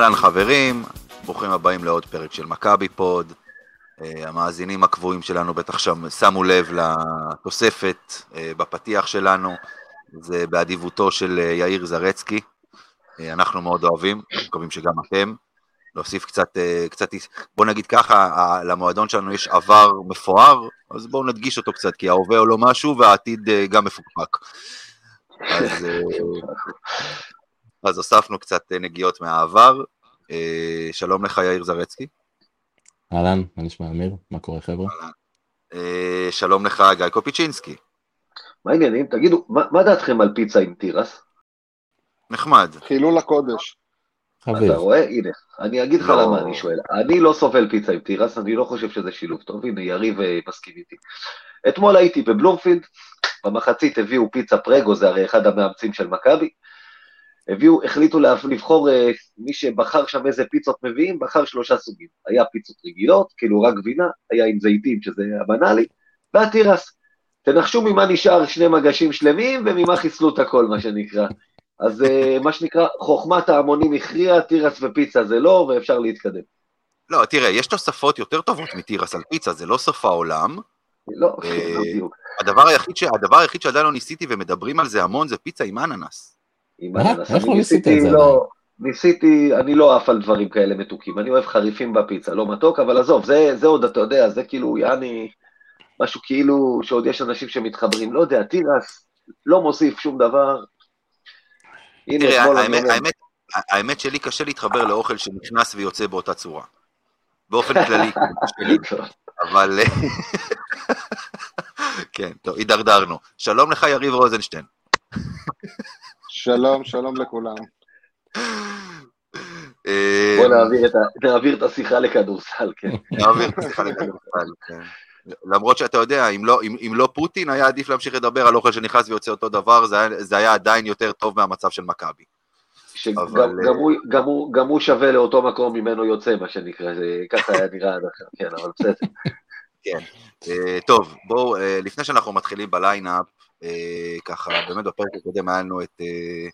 אהלן חברים, ברוכים הבאים לעוד פרק של מכבי פוד. אה, המאזינים הקבועים שלנו בטח שם שמו לב לתוספת אה, בפתיח שלנו, זה באדיבותו של אה, יאיר זרצקי. אה, אנחנו מאוד אוהבים, מקווים שגם אתם. להוסיף קצת, אה, קצת, בוא נגיד ככה, ה- למועדון שלנו יש עבר מפואר, אז בואו נדגיש אותו קצת, כי ההווה הוא לא משהו והעתיד אה, גם מפוקפק. אז, אז הוספנו קצת נגיעות מהעבר. אה, שלום לך, יאיר זרצקי. אהלן, מה נשמע אמיר? מה קורה חבר'ה? אה, שלום לך, גיא קופיצ'ינסקי. מה העניינים? תגידו, מה, מה דעתכם על פיצה עם תירס? נחמד. חילול הקודש. חביב. אתה רואה? הנה, אני אגיד לך לא. למה אני שואל. אני לא סובל פיצה עם תירס, אני לא חושב שזה שילוב טוב. הנה, יריב אה, מסכים איתי. אתמול הייתי בבלומפילד, במחצית הביאו פיצה פרגו, זה הרי אחד המאמצים של מכבי. הביאו, החליטו לבחור, אה, מי שבחר שם איזה פיצות מביאים, בחר שלושה סוגים. היה פיצות רגילות, כאילו רק גבינה, היה עם זיתים, שזה הבנאלי, והתירס. תנחשו ממה נשאר שני מגשים שלמים וממה חיסלו את הכל, מה שנקרא. אז אה, מה שנקרא, חוכמת ההמונים הכריעה, תירס ופיצה זה לא, ואפשר להתקדם. לא, תראה, יש תוספות יותר טובות מתירס על פיצה, זה לא סוף העולם. לא, אה, בדיוק. הדבר היחיד שעדיין לא ניסיתי ומדברים על זה המון זה פיצה עם אננס. עם? אננס. איך אני לא ניסית ניסיתי, את זה לא, ניסיתי, אני לא עף על דברים כאלה מתוקים, אני אוהב חריפים בפיצה, לא מתוק, אבל עזוב, זה, זה עוד, אתה יודע, זה כאילו, יעני, משהו כאילו, שעוד יש אנשים שמתחברים, לא יודע, תירס, לא מוסיף שום דבר. הנה, תראה, האמת, האמת, האמת שלי קשה להתחבר לאוכל שנכנס ויוצא באותה צורה. באופן כללי, אבל... כן, טוב, הידרדרנו. שלום לך, יריב רוזנשטיין. שלום, שלום לכולם. אה, בוא נעביר את, השיחה לכדורסל, כן. נעביר את השיחה לכדורסל, כן. למרות שאתה יודע, אם לא, אם, אם לא פוטין, היה עדיף להמשיך לדבר על אוכל שנכנס ויוצא אותו דבר, זה היה, זה היה עדיין יותר טוב מהמצב של מכבי. שגם אבל, אה, גם הוא, גם, הוא, גם הוא שווה לאותו מקום ממנו יוצא, מה שנקרא, זה, ככה היה נראה עד עכשיו, כן, אבל בסדר. אה, טוב, בואו, אה, לפני שאנחנו מתחילים בליינאפ, אה, ככה, באמת בפרק הקודם היה לנו את, אה,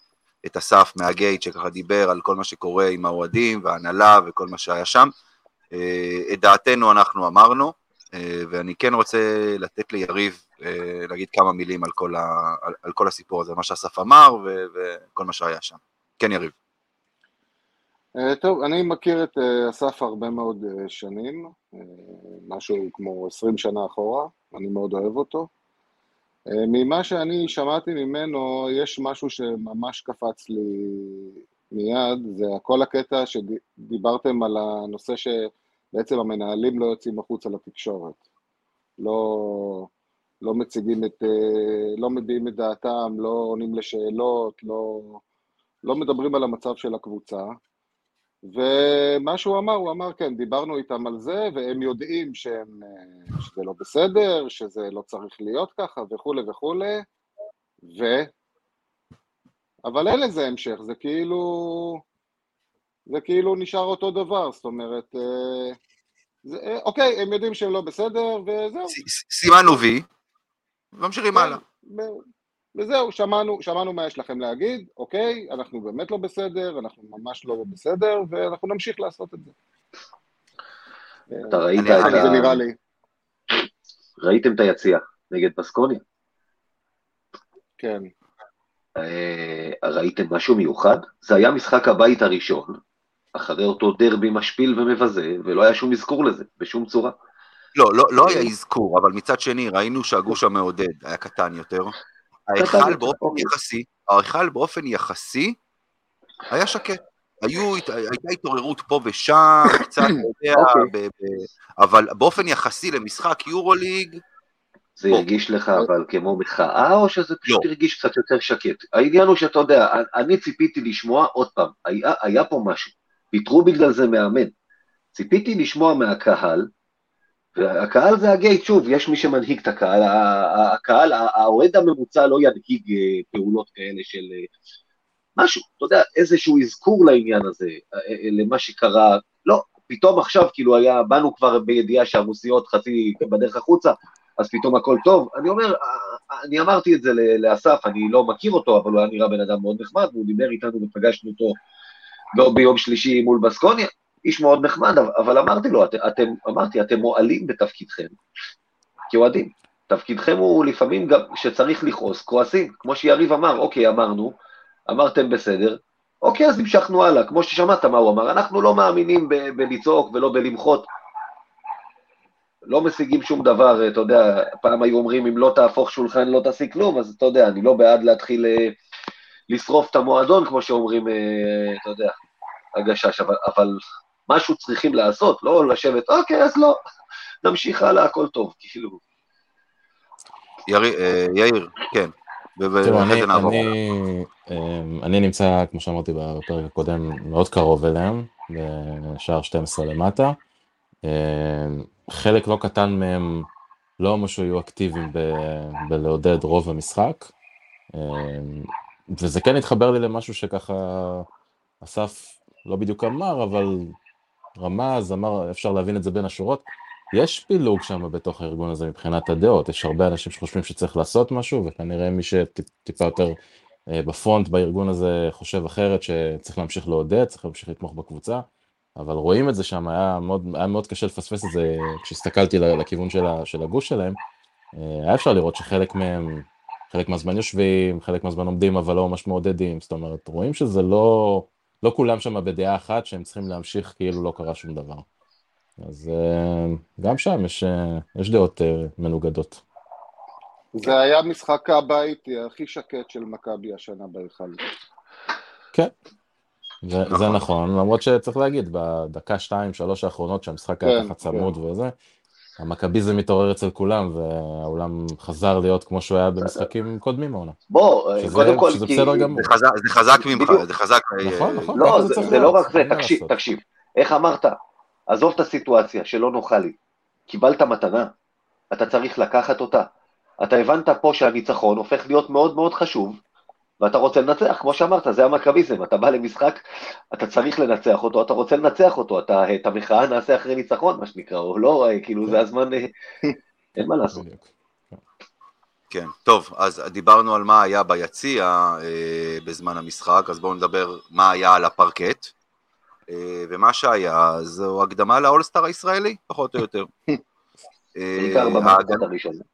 את אסף מהגייט, שככה דיבר על כל מה שקורה עם האוהדים וההנהלה וכל מה שהיה שם. אה, את דעתנו אנחנו אמרנו, אה, ואני כן רוצה לתת ליריב אה, להגיד כמה מילים על כל, ה, על, על כל הסיפור הזה, מה שאסף אמר ו, וכל מה שהיה שם. כן, יריב. אה, טוב, אני מכיר את אה, אסף הרבה מאוד אה, שנים, אה, משהו כמו 20 שנה אחורה, אני מאוד אוהב אותו. אה, ממה שאני שמעתי ממנו, יש משהו שממש קפץ לי מיד, זה כל הקטע שדיברתם על הנושא שבעצם המנהלים לא יוצאים החוצה לתקשורת. לא, לא מציגים את, אה, לא מביעים את דעתם, לא עונים לשאלות, לא, לא מדברים על המצב של הקבוצה. ומה שהוא אמר, הוא אמר, כן, דיברנו איתם על זה, והם יודעים שהם, אה, שזה לא בסדר, שזה לא צריך להיות ככה, וכולי וכולי, ו... אבל אין לזה המשך, זה כאילו... זה כאילו נשאר אותו דבר, זאת אומרת... אה, זה, אה, אוקיי, הם יודעים שהם לא בסדר, וזהו. סימנו וי, וממשיכים הלאה. וזהו, שמענו, שמענו מה יש לכם להגיד, אוקיי, אנחנו באמת לא בסדר, אנחנו ממש לא בסדר, ואנחנו נמשיך לעשות את זה. אתה ראית את ה... זה נראה לי. ראיתם את היציאה נגד בסקוניה? כן. אה, ראיתם משהו מיוחד? זה היה משחק הבית הראשון, אחרי אותו דרבי משפיל ומבזה, ולא היה שום אזכור לזה, בשום צורה. לא, לא, לא היה אזכור, אבל מצד שני ראינו שהגוש המעודד היה קטן יותר. ההיכל באופן אוקיי. יחסי, ההיכל באופן יחסי היה שקט. היו, הייתה התעוררות פה ושם, קצת, אתה יודע, אוקיי. אבל באופן יחסי למשחק יורוליג, זה. הרגיש לך אבל כמו מחאה, או שזה פשוט לא. הרגיש קצת יותר שקט? העניין הוא שאתה יודע, אני ציפיתי לשמוע, עוד פעם, היה, היה פה משהו, פיטרו בגלל זה מאמן. ציפיתי לשמוע מהקהל, והקהל זה הגייט, שוב, יש מי שמנהיג את הקהל, הקהל, האוהד הממוצע לא ינהיג אה, פעולות כאלה של אה, משהו, אתה יודע, איזשהו אזכור לעניין הזה, אה, למה שקרה, לא, פתאום עכשיו כאילו היה, באנו כבר בידיעה שהרוסיות חצי בדרך החוצה, אז פתאום הכל טוב. אני אומר, אני אמרתי את זה לאסף, אני לא מכיר אותו, אבל הוא היה נראה בן אדם מאוד נחמד, והוא דיבר איתנו ופגשנו אותו ביום שלישי מול בסקוניה, איש מאוד נחמד, אבל- אמרתי לו, את, אתם, אמרתי, אתם מועלים בתפקידכם, כאוהדים. תפקידכם הוא לפעמים גם, שצריך לכעוס, כועסים, כמו שיריב אמר, אוקיי, אמרנו, אמרתם בסדר, אוקיי, אז המשכנו הלאה, כמו ששמעת מה הוא אמר, אנחנו לא מאמינים ב- בלצעוק ולא בלמחות, לא משיגים שום דבר, אתה יודע, פעם היו אומרים, אם לא תהפוך שולחן לא תשיג כלום, אז אתה יודע, אני לא בעד להתחיל אה, לשרוף את המועדון, כמו שאומרים, אה, אתה יודע, הגשש, אבל, אבל משהו צריכים לעשות, לא לשבת, אוקיי, אז לא, נמשיך הלאה, הכל טוב, כאילו. אה, יאיר, כן. אני, אמ, אני נמצא, כמו שאמרתי בפרק הקודם, מאוד קרוב אליהם, בשער 12 למטה. אמ, חלק לא קטן מהם לא אמרו שיהיו אקטיביים ב- בלעודד רוב המשחק. אמ, וזה כן התחבר לי למשהו שככה אסף לא בדיוק אמר, אבל רמז, אמר, אפשר להבין את זה בין השורות. יש פילוג שם בתוך הארגון הזה מבחינת הדעות, יש הרבה אנשים שחושבים שצריך לעשות משהו, וכנראה מי שטיפה יותר אה, בפרונט בארגון הזה חושב אחרת, שצריך להמשיך לעודד, צריך להמשיך לתמוך בקבוצה, אבל רואים את זה שם, היה מאוד, היה מאוד קשה לפספס את זה כשהסתכלתי לכיוון של, ה, של הגוש שלהם, אה, היה אפשר לראות שחלק מהם, חלק מהזמן יושבים, חלק מהזמן עומדים אבל לא ממש מעודדים, זאת אומרת, רואים שזה לא, לא כולם שם בדעה אחת שהם צריכים להמשיך כאילו לא קרה שום דבר. אז אה, גם שם יש, אה, יש דעות אה, מנוגדות. זה היה משחק הבית הכי שקט של מכבי השנה בהיכל. כן, זה, נכון. זה נכון, למרות שצריך להגיד, בדקה שתיים, שלוש האחרונות שהמשחק היה כן, ככה צמוד וזה, המכביזם מתעורר אצל כולם, והאולם חזר להיות כמו שהוא היה במשחקים קודמים העונה. בוא, שזה- קודם כל, שזה כי... בסדר גמור. זה חזק- זה חזק ממך, בדיוק. זה חזק. אה, נכון, נכון. לא, זה זה, זה לא רק זה, תקשיב, לעשות. תקשיב. איך אמרת? עזוב את הסיטואציה שלא נוחה לי. קיבלת מתנה, אתה צריך לקחת אותה. אתה הבנת פה שהניצחון הופך להיות מאוד מאוד חשוב, ואתה רוצה לנצח, כמו שאמרת, זה המכביזם, אתה בא למשחק, אתה צריך לנצח אותו, אתה רוצה לנצח אותו, אתה, את המחאה נעשה אחרי ניצחון, מה שנקרא, או לא, אה, כאילו זה הזמן, אה, אין מה לעשות. כן, טוב, אז דיברנו על מה היה ביציע אה, בזמן המשחק, אז בואו נדבר מה היה על הפרקט. אה, ומה שהיה זו הקדמה לאולסטאר הישראלי, פחות או יותר. אה, בעיקר במחצית הראשונה.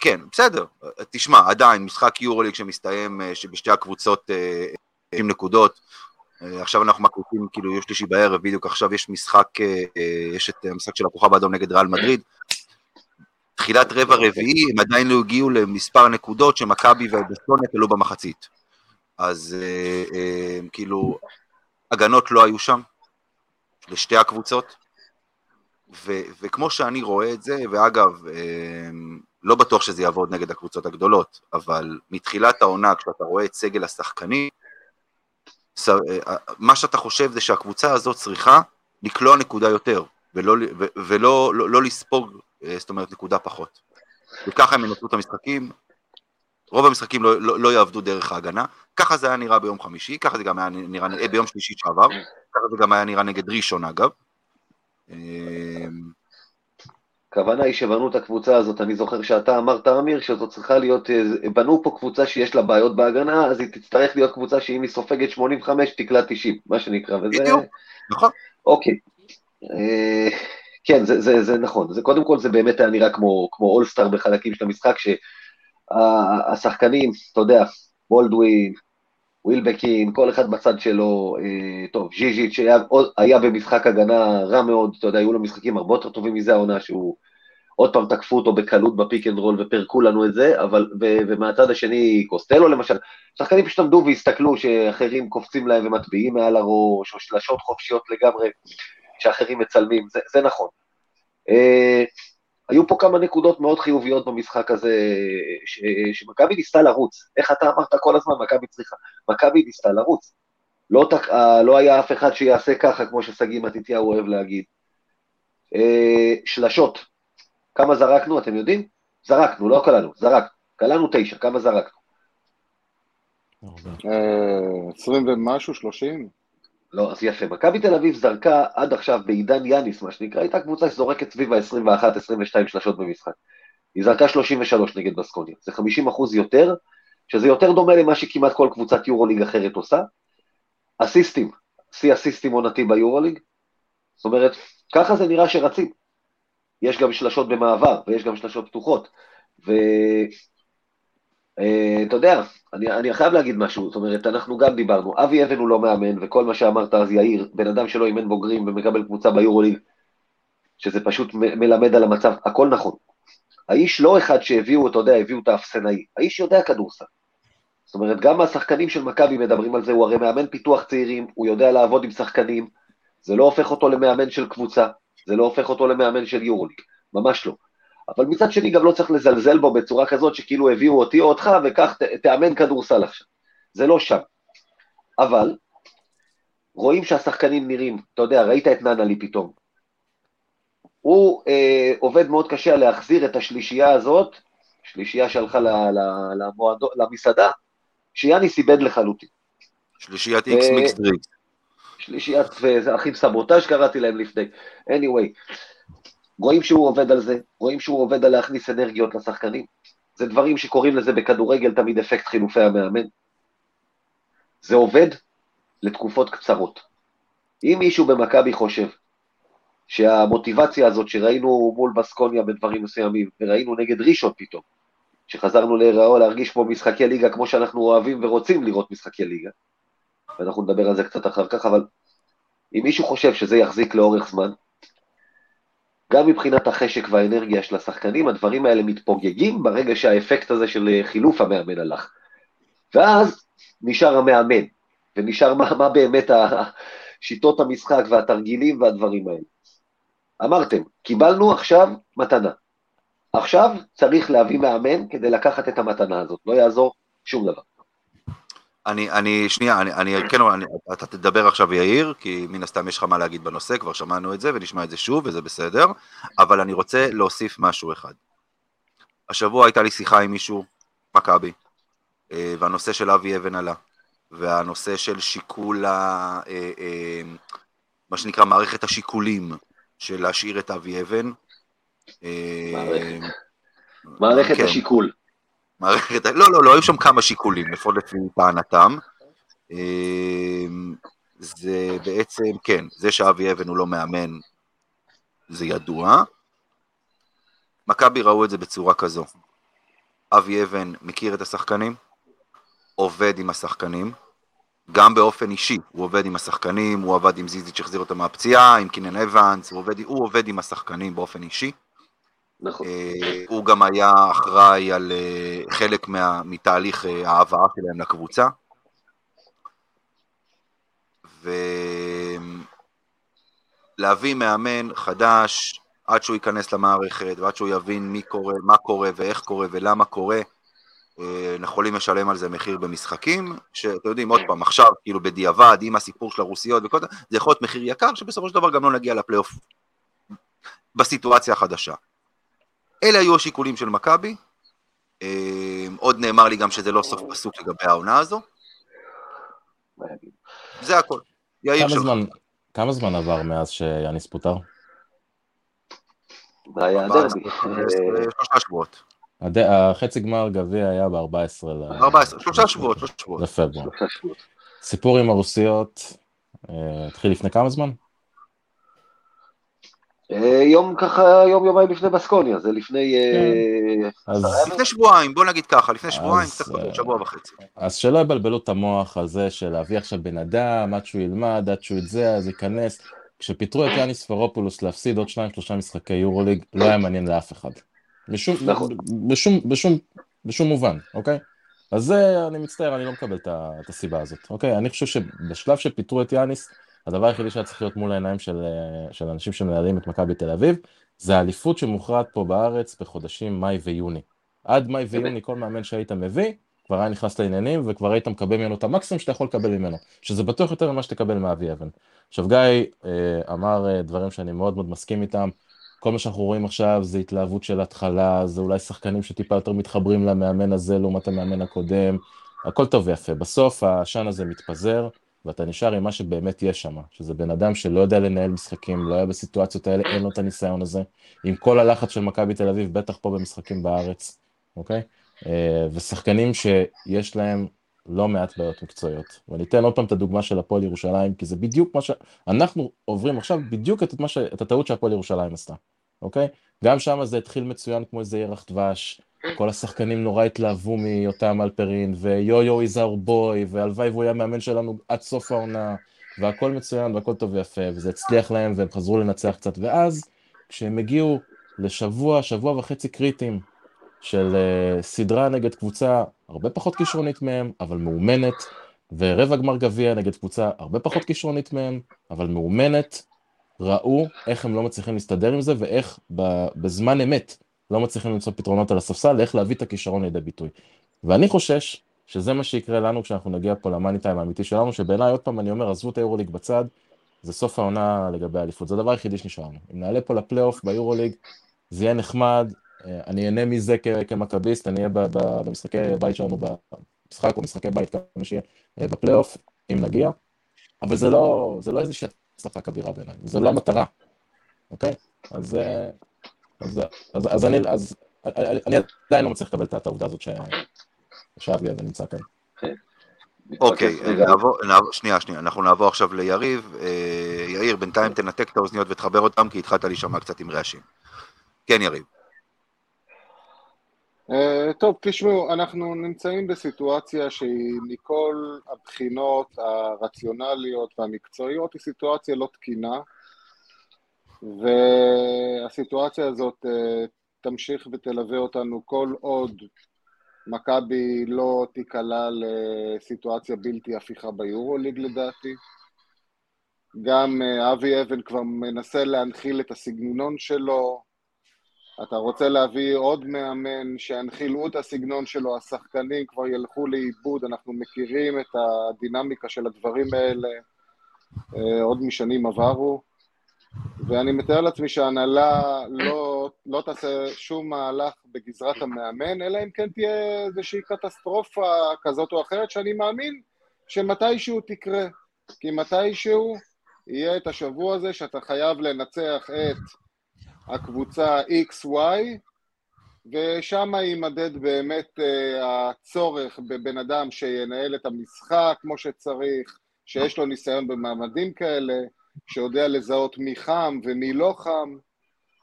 כן, בסדר. תשמע, עדיין, משחק יורוליג שמסתיים, אה, שבשתי הקבוצות אה, 90 נקודות. אה, עכשיו אנחנו מקליטים, כאילו, יום שלישי בערב, בדיוק עכשיו יש משחק, אה, אה, יש את המשחק של הכוכב האדום נגד ריאל מדריד. תחילת רבע רביעי, הם עדיין לא הגיעו למספר נקודות שמכבי ובסטונט עלו במחצית. אז אה, אה, כאילו, הגנות לא היו שם, לשתי הקבוצות. ו- וכמו שאני רואה את זה, ואגב, אה, לא בטוח שזה יעבוד נגד הקבוצות הגדולות, אבל מתחילת העונה, כשאתה רואה את סגל השחקנים, ס- אה, מה שאתה חושב זה שהקבוצה הזאת צריכה לקלוע נקודה יותר, ולא, ולא לא, לא לספוג, אה, זאת אומרת, נקודה פחות. וככה הם ינצחו את המשחקים. רוב המשחקים לא, לא, לא יעבדו דרך ההגנה, ככה זה היה נראה ביום חמישי, ככה זה גם היה נראה אה, ביום שלישי שעבר, ככה זה גם היה נראה נגד ראשון אגב. הכוונה היא שבנו את הקבוצה הזאת, אני זוכר שאתה אמרת, אמיר, שזאת צריכה להיות, אה, בנו פה קבוצה שיש לה בעיות בהגנה, אז היא תצטרך להיות קבוצה שאם היא סופגת 85, תקלע 90, מה שנקרא, וזה... בדיוק. נכון. אוקיי. אה, כן, זה, זה, זה נכון. זה, קודם כל זה באמת היה נראה כמו, כמו אולסטאר בחלקים של המשחק, שהשחקנים, אתה יודע, בולדווין, ווילבקין, כל אחד בצד שלו, אה, טוב, ז'יז'יץ' שהיה היה במשחק הגנה רע מאוד, אתה יודע, היו לו משחקים הרבה יותר טובים מזה העונה, שהוא עוד פעם תקפו אותו בקלות ב pick and roll ופירקו לנו את זה, אבל, ו, ומהצד השני, קוסטלו למשל, שחקנים פשוט עמדו והסתכלו שאחרים קופצים להם ומטביעים מעל הראש, או שלשות חופשיות לגמרי, שאחרים מצלמים, זה, זה נכון. אה, היו פה כמה נקודות מאוד חיוביות במשחק הזה, ש- שמכבי ניסתה לרוץ. איך אתה אמרת כל הזמן, מכבי צריכה. מכבי ניסתה לרוץ. לא, תק- אה, לא היה אף אחד שיעשה ככה, כמו ששגיא מתתיהו אוהב להגיד. אה, שלשות, כמה זרקנו, אתם יודעים? זרקנו, לא קלענו, זרקנו. קלענו תשע, כמה זרקנו? אה, 20 ומשהו, 30? לא, אז יפה. מכבי תל אביב זרקה עד עכשיו בעידן יאניס, מה שנקרא, הייתה קבוצה שזורקת סביב ה-21-22 שלשות במשחק. היא זרקה 33 נגד בסקוניה. זה 50 אחוז יותר, שזה יותר דומה למה שכמעט כל קבוצת יורוליג אחרת עושה. אסיסטים, שיא אסיסטים עונתי ביורוליג. זאת אומרת, ככה זה נראה שרצים. יש גם שלשות במעבר, ויש גם שלשות פתוחות. ואתה יודע, אני, אני חייב להגיד משהו, זאת אומרת, אנחנו גם דיברנו, אבי אבן הוא לא מאמן, וכל מה שאמרת אז יאיר, בן אדם שלא אימן בוגרים ומקבל קבוצה ביורוליג, שזה פשוט מ- מלמד על המצב, הכל נכון. האיש לא אחד שהביאו, אתה יודע, הביאו את האפסנאי, האיש יודע כדורסל. זאת אומרת, גם השחקנים של מכבי מדברים על זה, הוא הרי מאמן פיתוח צעירים, הוא יודע לעבוד עם שחקנים, זה לא הופך אותו למאמן של קבוצה, זה לא הופך אותו למאמן של יורוליג, ממש לא. אבל מצד שני גם לא צריך לזלזל בו בצורה כזאת שכאילו הביאו אותי או אותך וכך תאמן כדורסל עכשיו. זה לא שם. אבל רואים שהשחקנים נראים, אתה יודע, ראית את ננלי פתאום. הוא אה, עובד מאוד קשה להחזיר את השלישייה הזאת, שלישייה שהלכה ל, ל, למועדו, למסעדה, שיאניס איבד לחלוטין. שלישיית איקס אה, מיקס דריקס. שלישיית, וזה אחים סבוטאז' קראתי להם לפני. anyway, רואים שהוא עובד על זה, רואים שהוא עובד על להכניס אנרגיות לשחקנים. זה דברים שקוראים לזה בכדורגל תמיד אפקט חילופי המאמן. זה עובד לתקופות קצרות. אם מישהו במכבי חושב שהמוטיבציה הזאת שראינו מול בסקוניה בדברים מסוימים, וראינו נגד ראשון פתאום, שחזרנו להיראו, להרגיש כמו משחקי ליגה, כמו שאנחנו אוהבים ורוצים לראות משחקי ליגה, ואנחנו נדבר על זה קצת אחר כך, אבל אם מישהו חושב שזה יחזיק לאורך זמן, גם מבחינת החשק והאנרגיה של השחקנים, הדברים האלה מתפוגגים ברגע שהאפקט הזה של אה, חילוף המאמן הלך. ואז נשאר המאמן, ונשאר מה, מה באמת שיטות המשחק והתרגילים והדברים האלה. אמרתם, קיבלנו עכשיו מתנה. עכשיו צריך להביא מאמן כדי לקחת את המתנה הזאת, לא יעזור שום דבר. אני, אני, שנייה, אני, אני כן, אני, אתה תדבר עכשיו יאיר, כי מן הסתם יש לך מה להגיד בנושא, כבר שמענו את זה ונשמע את זה שוב, וזה בסדר, אבל אני רוצה להוסיף משהו אחד. השבוע הייתה לי שיחה עם מישהו, מכבי, אה, והנושא של אבי אבן עלה, והנושא של שיקול, ה, אה, אה, מה שנקרא מערכת השיקולים של להשאיר את אבי אבן. מערכת. מערכת כן. השיקול. מערכת, לא, לא, לא, היו שם כמה שיקולים, לפחות לפי טענתם. אמ, זה בעצם, כן, זה שאבי אבן הוא לא מאמן, זה ידוע. מכבי ראו את זה בצורה כזו. אבי אבן מכיר את השחקנים, עובד עם השחקנים, גם באופן אישי, הוא עובד עם השחקנים, הוא עבד עם זיזיץ' שהחזיר אותו מהפציעה, עם קינן אבנס, הוא עובד, הוא עובד עם השחקנים באופן אישי. נכון. אה, הוא גם היה אחראי על אה, חלק מה, מתהליך אה, ההבאה שלהם לקבוצה. ולהביא מאמן חדש עד שהוא ייכנס למערכת ועד שהוא יבין מי קורה, מה קורה ואיך קורה ולמה קורה, אנחנו יכולים לשלם על זה מחיר במשחקים, שאתם יודעים, עוד פעם, עכשיו, כאילו בדיעבד, עם הסיפור של הרוסיות וכל זה, זה יכול להיות מחיר יקר, שבסופו של דבר גם לא נגיע לפלייאוף בסיטואציה החדשה. אלה היו השיקולים של מכבי. אה, עוד נאמר לי גם שזה לא סוף פסוק לגבי העונה הזו. זה הכל. יאיר כמה שלך. זמן, כמה זמן עבר מאז שיאניס פוטר? זה היה הדרבי. אה, שלושה שבועות. החצי גמר גביע היה ב-14 ל... 14, שלושה שבועות, שלושה שבועות. לפברואר. שלושה שבועות. סיפור עם הרוסיות אה, התחיל לפני כמה זמן? אה, יום ככה, יום יומיים לפני בסקוניה, זה לפני... אה, אז, עשרה ימים? לפני שבועיים, בוא נגיד ככה, לפני שבועיים, קצת פחות, אה, שבוע וחצי. אז שלא יבלבלו את המוח על זה של להביא עכשיו בן אדם, עד שהוא ילמד, עד שהוא את זה, אז ייכנס. כשפיטרו את יאניס פרופולוס להפסיד עוד שניים שלושה משחקי יורוליג, לא היה מעניין לאף אחד. בשום, נכון. בשום, בשום, בשום מובן, אוקיי? אז זה, אני מצטער, אני לא מקבל את הסיבה הזאת, אוקיי? אני חושב שבשלב שפיטרו את יאניס, הדבר היחידי שהיה צריך להיות מול העיניים של, אה, של אנשים שמנהלים את מכבי תל אביב, זה האליפות שמוכרעת פה בארץ בחודשים מאי ויוני. עד מאי ויוני כל מאמן שהיית מביא, כבר היה נכנס לעניינים וכבר היית מקבל ממנו את המקסימום שאתה יכול לקבל ממנו, שזה בטוח יותר ממה שתקבל מאבי אבן. עכשיו גיא אה, אמר אה, דברים שאני מאוד מאוד מסכים איתם, כל מה שאנחנו רואים עכשיו זה התלהבות של התחלה, זה אולי שחקנים שטיפה יותר מתחברים למאמן הזה לעומת המאמן הקודם, הכל טוב ויפה. בסוף העשן הזה מתפזר, ואתה נשאר עם מה שבאמת יש שם, שזה בן אדם שלא יודע לנהל משחקים, לא היה בסיטואציות האלה, אין לו את הניסיון הזה, עם כל הלחץ של מכבי תל אביב, בטח פה במשחקים בארץ, אוקיי? אה, ושחקנים שיש להם לא מעט בעיות מקצועיות. ואני אתן עוד פעם את הדוגמה של הפועל ירושלים, כי זה בדיוק מה ש... אנחנו עוברים עכשיו בדיוק את, ש... את הטעות שהפועל ירושלים עשתה, אוקיי? גם שם זה התחיל מצוין כמו איזה ירח דבש, כל השחקנים נורא התלהבו מיותם אלפרין, ויו יו איזהר בוי, והלוואי והוא היה מאמן שלנו עד סוף העונה, והכל מצוין והכל טוב ויפה, וזה הצליח להם והם חזרו לנצח קצת, ואז כשהם הגיעו לשבוע, שבוע וחצי קריטיים של uh, סדרה נגד קבוצה הרבה פחות כישרונית מהם, אבל מאומנת, ורבע גמר גביע נגד קבוצה הרבה פחות כישרונית מהם, אבל מאומנת, ראו איך הם לא מצליחים להסתדר עם זה, ואיך בזמן אמת לא מצליחים למצוא פתרונות על הספסל, איך להביא את הכישרון לידי ביטוי. ואני חושש שזה מה שיקרה לנו כשאנחנו נגיע פה למאני טיים האמיתי שלנו, שבעיניי, עוד פעם אני אומר, עזבו את היורוליג בצד, זה סוף העונה לגבי האליפות, זה הדבר היחידי שנשאר לנו. אם נעלה פה לפלייאוף ביורוליג, זה יהיה נחמד, אה, אני אהנה מזה כמכביסט, אני אהיה במשחקי בית שלנו במשחק או משחקי בית כמה שיהיה אה, בפלייאוף, אם נגיע, אבל זה לא, זה לא איזושהי הצלחה כבירה בעיניי, זה לא המטרה, אוקיי? אז אה, אז, אז, אז אני, אז, אני עדיין לא מצליח לקבל את העובדה הזאת שאבי אבן נמצא כאן. אוקיי, שנייה, שנייה, אנחנו נעבור עכשיו ליריב. אה, יאיר, בינתיים תנתק את האוזניות ותחבר אותם, כי התחלת להישמע קצת עם רעשים. כן, יריב. אה, טוב, תשמעו, אנחנו נמצאים בסיטואציה שהיא מכל הבחינות הרציונליות והמקצועיות, היא סיטואציה לא תקינה. והסיטואציה הזאת אה, תמשיך ותלווה אותנו כל עוד מכבי לא תיקלע לסיטואציה בלתי הפיכה ביורוליג לדעתי. גם אה, אבי אבן כבר מנסה להנחיל את הסגנון שלו. אתה רוצה להביא עוד מאמן שינחילו את הסגנון שלו, השחקנים כבר ילכו לאיבוד, אנחנו מכירים את הדינמיקה של הדברים האלה אה, עוד משנים עברו. ואני מתאר לעצמי שההנהלה לא, לא תעשה שום מהלך בגזרת המאמן, אלא אם כן תהיה איזושהי קטסטרופה כזאת או אחרת, שאני מאמין שמתישהו תקרה. כי מתישהו יהיה את השבוע הזה שאתה חייב לנצח את הקבוצה XY, ושם יימדד באמת uh, הצורך בבן אדם שינהל את המשחק כמו שצריך, שיש לו ניסיון במעמדים כאלה, שיודע לזהות מי חם ומי לא חם,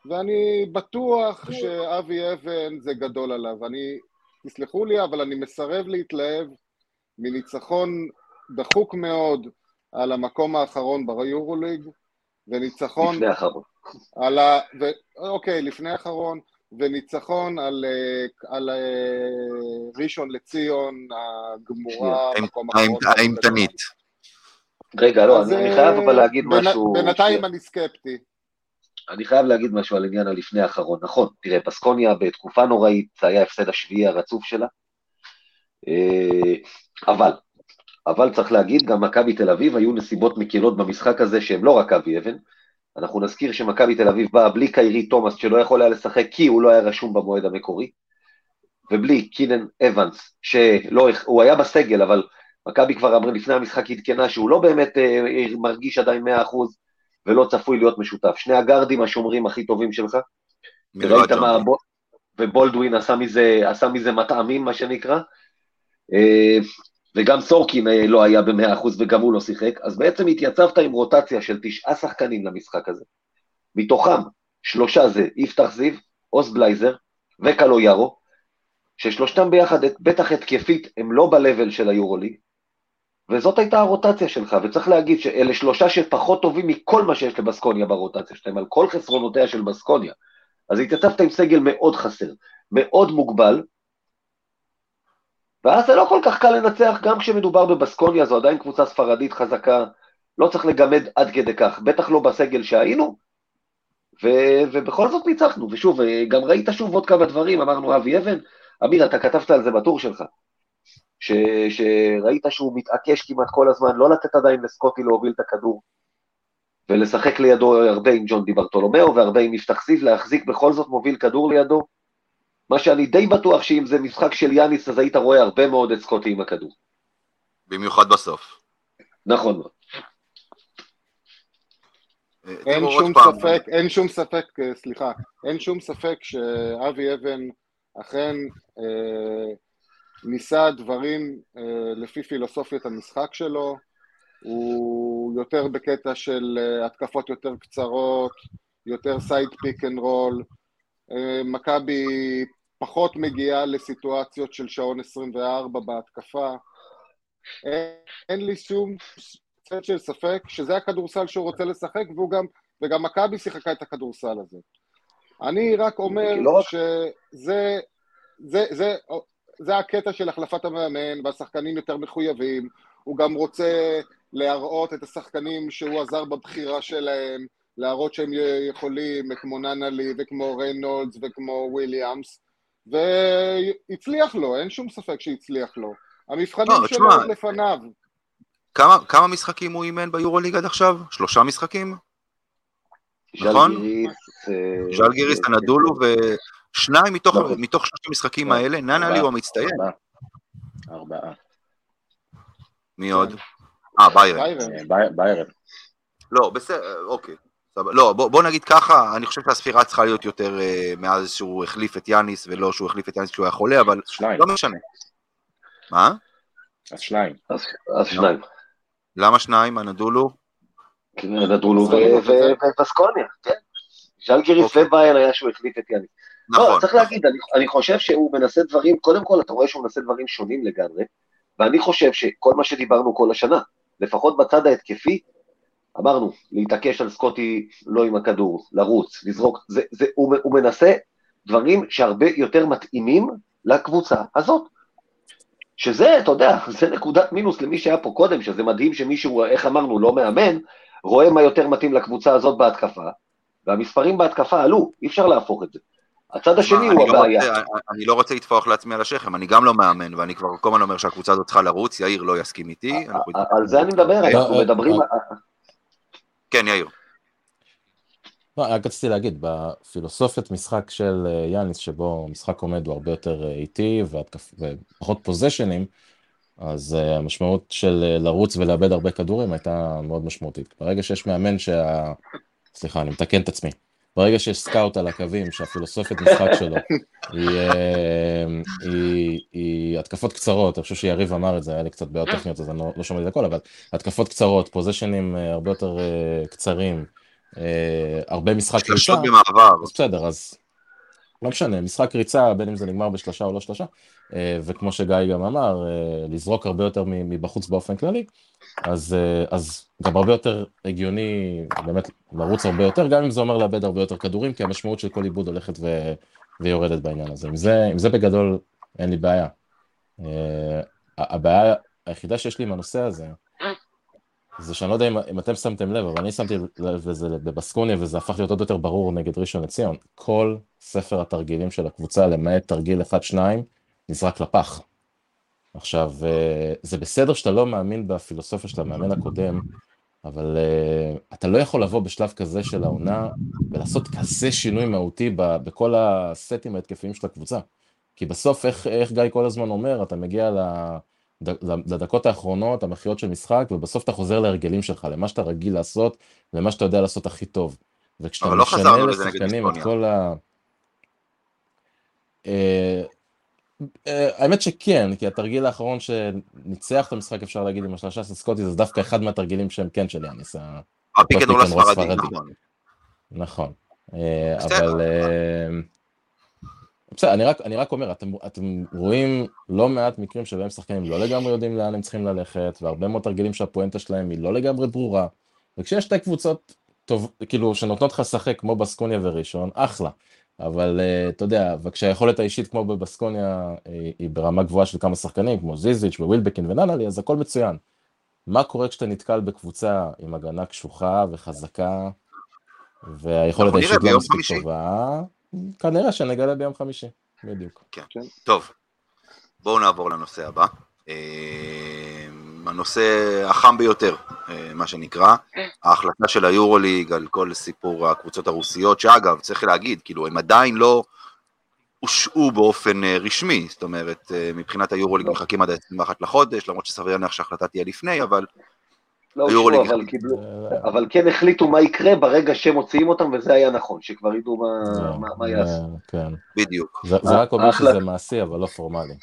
ואני בטוח שאבי אבן זה גדול עליו. אני, תסלחו לי, אבל אני מסרב להתלהב מניצחון דחוק מאוד על המקום האחרון ביורוליג, וניצחון... לפני האחרון. על ה... ו... אוקיי, לפני האחרון, וניצחון על, אה, על אה, ראשון לציון הגמורה, המקום האחרון. האימתנית. רגע, לא, אני, אני חייב אבל להגיד בין, משהו... בינתיים ש... אני סקפטי. אני חייב להגיד משהו על עניין הלפני האחרון. נכון, תראה, פסקוניה בתקופה נוראית, זה היה ההפסד השביעי הרצוף שלה. אה, אבל, אבל צריך להגיד, גם מכבי תל אביב היו נסיבות מקלות במשחק הזה שהם לא רק אבי אבן. אנחנו נזכיר שמכבי תל אביב באה בלי קיירי תומאס שלא יכול היה לשחק כי הוא לא היה רשום במועד המקורי, ובלי קינן אבנס, שהוא היה בסגל אבל מכבי כבר אמרה לפני המשחק עדכנה שהוא לא באמת אה, מרגיש עדיין 100% ולא צפוי להיות משותף. שני הגארדים השומרים הכי טובים שלך, וראית מה, ובולדווין עשה מזה, עשה מזה מטעמים, מה שנקרא, אה, וגם סורקין אה, לא היה ב-100% וגם הוא לא שיחק, אז בעצם התייצבת עם רוטציה של תשעה שחקנים למשחק הזה. מתוכם שלושה זה יפתח זיו, עוז בלייזר וקלו יארו, ששלושתם ביחד, בטח התקפית, הם לא ב-level של היורוליג, וזאת הייתה הרוטציה שלך, וצריך להגיד שאלה שלושה שפחות טובים מכל מה שיש לבסקוניה ברוטציה שלהם, על כל חסרונותיה של בסקוניה. אז התייצבת עם סגל מאוד חסר, מאוד מוגבל, ואז זה לא כל כך קל לנצח, גם כשמדובר בבסקוניה, זו עדיין קבוצה ספרדית חזקה, לא צריך לגמד עד כדי כך, בטח לא בסגל שהיינו, ו- ובכל זאת ניצחנו, ושוב, גם ראית שוב עוד כמה דברים, אמרנו אבי אבן, אמיר, אתה כתבת על זה בטור שלך, ש- שראית שהוא מתעקש כמעט כל הזמן לא לתת עדיין לסקוטי להוביל את הכדור, ולשחק לידו הרבה עם ג'ון דיברטולומיאו והרבה עם יפתח זיו, להחזיק בכל זאת מוביל כדור לידו, מה שאני די בטוח שאם זה משחק של יאניס, אז היית רואה הרבה מאוד את סקוטי עם הכדור. במיוחד בסוף. נכון מאוד. אה, אין תראו, שום ספק, אין שום ספק, אה, סליחה, אין שום ספק שאבי אבן אכן אה, ניסה דברים אה, לפי פילוסופיית המשחק שלו, הוא יותר בקטע של אה, התקפות יותר קצרות, יותר side pick and roll, מכבי פחות מגיעה לסיטואציות של שעון 24 בהתקפה. אין, אין לי שום צד של ספק שזה הכדורסל שהוא רוצה לשחק, והוא גם, וגם מכבי שיחקה את הכדורסל הזה. אני רק אומר לא שזה זה, זה, זה הקטע של החלפת המאמן, והשחקנים יותר מחויבים, הוא גם רוצה להראות את השחקנים שהוא עזר בבחירה שלהם, להראות שהם יכולים, כמו ננלי וכמו ריינולדס וכמו וויליאמס, והצליח לו, אין שום ספק שהצליח לו. המבחנים לא, שלו תשמע, לפניו. כמה, כמה משחקים הוא אימן ביורוליג עד עכשיו? שלושה משחקים? נכון? ז'לגיריס, אה, ושניים מתוך, לא. מתוך שלושת המשחקים לא, האלה, ננלי ארבעה. הוא המצטיין. ארבעה. ארבעה. מי עוד? אה, ביירן. ביירן. אה, ביי- ביירן. לא, בסדר, אוקיי. לא, בוא, בוא נגיד ככה, אני חושב שהספירה צריכה להיות יותר אה, מאז שהוא החליף את יאניס, ולא שהוא החליף את יאניס כשהוא היה חולה, אבל שניים. לא משנה. מה? אז שניים. אז אז שניים. למה שניים? אנדולו? כן, נדולו ובסקוניה, כן. ז'לגיריס אוקיי. וביירן היה שהוא החליף את יאניס. לא, נכון. צריך להגיד, אני, אני חושב שהוא מנסה דברים, קודם כל אתה רואה שהוא מנסה דברים שונים לגמרי, ואני חושב שכל מה שדיברנו כל השנה, לפחות בצד ההתקפי, אמרנו, להתעקש על סקוטי לא עם הכדור, לרוץ, לזרוק, זה, זה, הוא, הוא מנסה דברים שהרבה יותר מתאימים לקבוצה הזאת. שזה, אתה יודע, זה נקודת מינוס למי שהיה פה קודם, שזה מדהים שמישהו, איך אמרנו, לא מאמן, רואה מה יותר מתאים לקבוצה הזאת בהתקפה, והמספרים בהתקפה עלו, אי אפשר להפוך את זה. הצד השני הוא לא הבעיה. אני לא רוצה לטפוח לעצמי על השכם, אני גם לא מאמן, ואני כבר כל הזמן אומר שהקבוצה הזאת צריכה לרוץ, יאיר לא יסכים איתי. אנחנו- על זה אני מדבר, אה, אנחנו אה, מדברים... כן, יאיר. לא, רק רציתי להגיד, בפילוסופיית משחק של אה, יאניס, שבו משחק עומד הוא הרבה יותר אה, איטי. ופחות פוזיישנים, אז אה, המשמעות של אה, לרוץ ולאבד הרבה כדורים הייתה מאוד משמעותית. ברגע שיש מאמן שה... סליחה, אני מתקן את עצמי. ברגע שיש סקאוט על הקווים, שהפילוסופיית משחק שלו היא, אה, היא, היא התקפות קצרות, אני חושב שיריב אמר את זה, היה לי קצת בעיות טכניות, אז אני לא, לא שומע את הכל, אבל התקפות קצרות, פוזיישנים אה, הרבה יותר אה, קצרים, הרבה משחק ריצה, שלשות במעבר. אז בסדר, אז לא משנה, משחק ריצה, בין אם זה נגמר בשלושה או לא שלושה, אה, וכמו שגיא גם אמר, אה, לזרוק הרבה יותר מבחוץ באופן כללי, אז, אה, אז גם הרבה יותר הגיוני באמת לרוץ הרבה יותר, גם אם זה אומר לאבד הרבה יותר כדורים, כי המשמעות של כל עיבוד הולכת ו... ויורדת בעניין הזה. עם זה, עם זה בגדול אין לי בעיה. הבעיה היחידה שיש לי עם הנושא הזה, זה שאני לא יודע אם, אם אתם שמתם לב, אבל אני שמתי לב לזה בבסקוניה, וזה הפך להיות עוד יותר ברור נגד ראשון לציון. כל ספר התרגילים של הקבוצה, למעט תרגיל 1-2, נזרק לפח. עכשיו, אה, זה בסדר שאתה לא מאמין בפילוסופיה של המאמן הקודם, אבל uh, אתה לא יכול לבוא בשלב כזה של העונה ולעשות כזה שינוי מהותי בכל הסטים ההתקפיים של הקבוצה. כי בסוף, איך, איך גיא כל הזמן אומר, אתה מגיע לד- לדקות האחרונות, המכריעות של משחק, ובסוף אתה חוזר להרגלים שלך, למה שאתה רגיל לעשות, למה שאתה יודע לעשות הכי טוב. וכשאתה לא משנה לשחקנים את. כל ה... אה, אה, האמת שכן, כי התרגיל האחרון שניצח את המשחק, אפשר להגיד, עם השלושה של סקוטי, זה דווקא אחד מהתרגילים שהם כן של יאניס. ה- ה pick and roll pick and roll הספרדי, ספרדי. נכון. נכון. אה. אבל... אה, בסדר, אני רק, אני רק אומר, אתם, אתם רואים לא מעט מקרים שבהם שחקנים לא לגמרי יודעים לאן הם צריכים ללכת, והרבה מאוד תרגילים שהפואנטה שלהם היא לא לגמרי ברורה, וכשיש שתי קבוצות טוב, כאילו, שנותנות לך לשחק כמו בסקוניה וראשון, אחלה. אבל uh, אתה יודע, וכשהיכולת האישית כמו בבסקוניה היא, היא ברמה גבוהה של כמה שחקנים, כמו זיזיץ' ווילבקין וננלי, אז הכל מצוין. מה קורה כשאתה נתקל בקבוצה עם הגנה קשוחה וחזקה, והיכולת האישית לא מספיק. טובה, כנראה שנגלה ביום חמישי, בדיוק. טוב, בואו נעבור לנושא הבא. אה, הנושא החם ביותר, אה, מה שנקרא, ההחלטה של היורוליג על כל סיפור הקבוצות הרוסיות, שאגב, צריך להגיד, כאילו, הם עדיין לא הושעו באופן אה, רשמי, זאת אומרת, מבחינת היורוליג לא. מחכים עד ה-21 לחודש, למרות שסביר להניח שההחלטה תהיה לפני, אבל לא אושרו, אבל קיבלו, אבל כן החליטו מה יקרה ברגע שמוציאים אותם, וזה היה נכון, שכבר ידעו מה- יעשו. כן. בדיוק. זה רק אומר שזה מעשי, אבל לא פורמלי.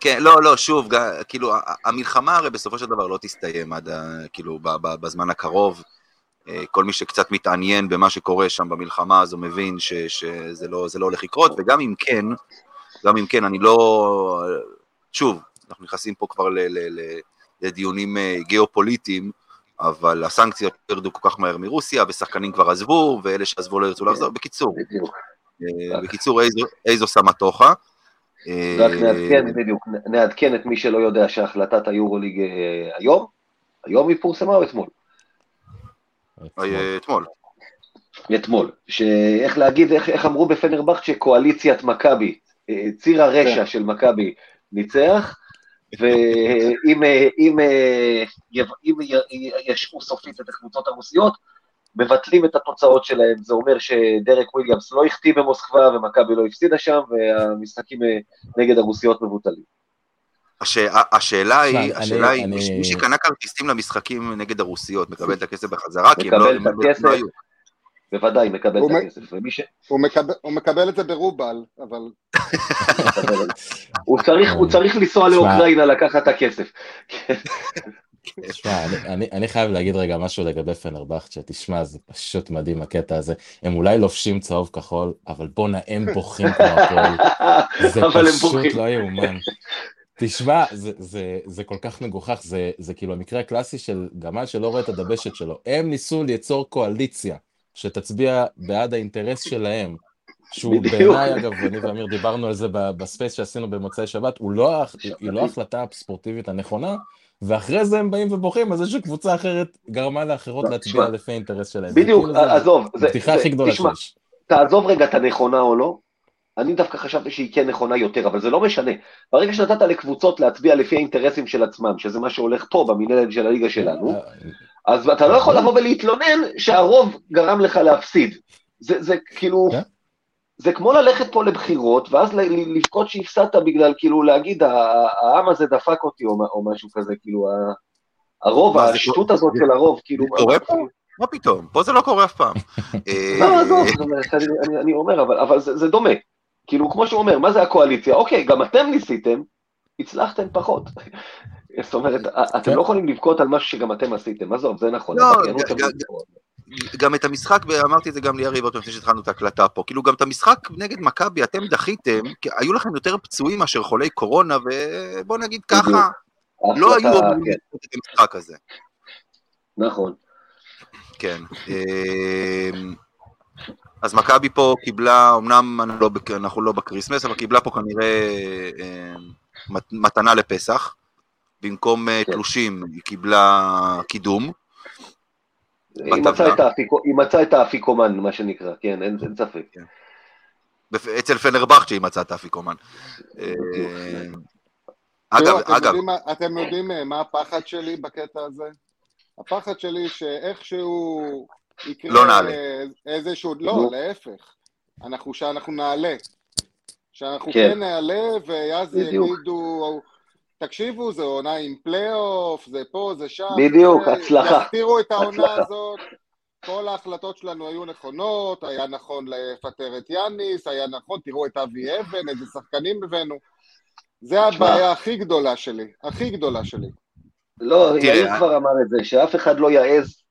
כן, לא, לא, שוב, כאילו, המלחמה הרי בסופו של דבר לא תסתיים עד, כאילו, ב- ב- בזמן הקרוב. אה, כל מי שקצת מתעניין במה שקורה שם במלחמה הזו מבין ש, שזה לא, זה לא הולך לקרות, וגם אם כן, גם אם כן, אני לא... שוב, אנחנו נכנסים פה כבר ל, ל, ל, לדיונים אה, גיאופוליטיים, אבל הסנקציות ירדו כל כך מהר מרוסיה, ושחקנים כבר עזבו, ואלה שעזבו לא ירצו לחזור. בקיצור. אה, בקיצור, איזו, סמטוחה. אה, רק נעדכן, בדיוק, נעדכן את מי שלא יודע שהחלטת היורוליג אה, היום, היום היא פורסמה או אתמול? אה, אתמול. אתמול. שאיך להגיד, איך, איך אמרו בפנרבכט שקואליציית מכבי, אה, ציר הרשע כן. של מכבי ניצח, ואם אה, אם, אה, אם ישעו סופית את הקבוצות הרוסיות, מבטלים את התוצאות שלהם, זה אומר שדרק וויליאמס לא החטיא במוסקבה ומכבי לא הפסידה שם, והמשחקים אה, נגד הרוסיות מבוטלים. הש... השאלה היא, אני- השאלה היא, אני- מי שקנה כרטיסים למשחקים נגד הרוסיות מקבל את הכסף בחזרה, כי הם לא, מקבל את לא- הכסף. לא היו. בוודאי, מקבל את הכסף. ומי ש... הוא מקבל, הוא מקבל את זה ברובל, אבל הוא צריך, הוא צריך לנסוע. לאוקראינה לקחת את הכסף. תשמע, אני, אני, אני חייב להגיד רגע משהו לגבי פנרבכצ'ה, שתשמע, זה פשוט מדהים הקטע הזה. הם אולי לובשים צהוב כחול, אבל בואנה, הם בוכים כמו הפועל. זה פשוט. לא יאומן. תשמע, זה, זה, זה כל כך מגוחך, זה, זה כאילו המקרה הקלאסי של גמל שלא רואה את הדבשת שלו. הם ניסו ליצור קואליציה שתצביע בעד האינטרס שלהם, שהוא. בעיניי, אגב, אני ואמיר דיברנו על זה בספייס שעשינו במוצאי שבת, הוא לא, היא לא ההחלטה הספורטיבית הנכונה, ואחרי זה הם באים ובוכים על זה שקבוצה אחרת גרמה לאחרות לא, להצביע לפי האינטרס שלהם. בדיוק, כאילו עזוב, זה, הבדיחה הכי גדולה שיש. תעזוב רגע את הנכונה או לא, אני דווקא חשבתי שהיא כן נכונה יותר, אבל זה לא משנה. ברגע שנתת לקבוצות להצביע לפי האינטרסים של עצמם, שזה מה שהולך פה במנהלת של הליגה שלנו, אה, אז אתה לא יכול לבוא ולהתלונן שהרוב גרם לך להפסיד. זה, זה כאילו, כן. זה כמו ללכת פה לבחירות, ואז לבכות שהפסדת בגלל, כאילו, להגיד, "ה- העם הזה דפק אותי, או, או משהו כזה, כאילו, הרוב, השטות הזאת של הרוב, כאילו... קורה פה? מה פתאום? פה זה לא קורה אף פעם. לא, אה, עזוב, זאת אומרת, אני, אומר, אבל, אבל זה, זה דומה. כאילו, כמו שהוא אומר, מה זה הקואליציה? אוקיי, גם אתם ניסיתם, הצלחתם פחות. זאת אומרת, אתם. לא יכולים לבכות על משהו שגם אתם עשיתם, עזוב, זה נכון. לא. גם את המשחק, ואמרתי את זה גם ליריב עוד לפני שהתחלנו את ההקלטה פה, כאילו גם את המשחק נגד מכבי אתם דחיתם, כי היו לכם יותר פצועים מאשר חולי קורונה, ובוא נגיד. ככה, לא היו אמורים כן, לעשות את המשחק הזה. נכון. כן. אמ, אז מכבי פה קיבלה, אמנם לא אנחנו לא ב Christmas, אבל קיבלה פה כנראה אמ, מת- מתנה לפסח. במקום אה, כן. תלושים היא קיבלה קידום. היא. מצאה את האפיקומן, מה שנקרא, כן, אין אין ספק. בפ- אצל פנרבכצ'ה היא מצאה את האפיקומן. אמ, אגב, אגב, אתם יודעים אה, מה הפחד שלי בקטע הזה? הפחד שלי שאיכשהו יקרה לא נעלה. איזשהו. לא, להפך. אנחנו, שאנחנו נעלה. שאנחנו כן. כן נעלה, ואז. יגידו, תקשיבו, זה עונה עם פלייאוף, זה פה, זה שם. בדיוק, זה- הצלחה. יסתירו את העונה הצלחה. הזאת. כל ההחלטות שלנו היו נכונות, היה נכון לפטר את יאניס, היה נכון, תראו את אבי אבן, איזה שחקנים הבאנו. זה הבעיה הכי גדולה שלי, הכי גדולה שלי. לא, תראה, יאיר אני- כבר אמר את זה, שאף אחד לא יעז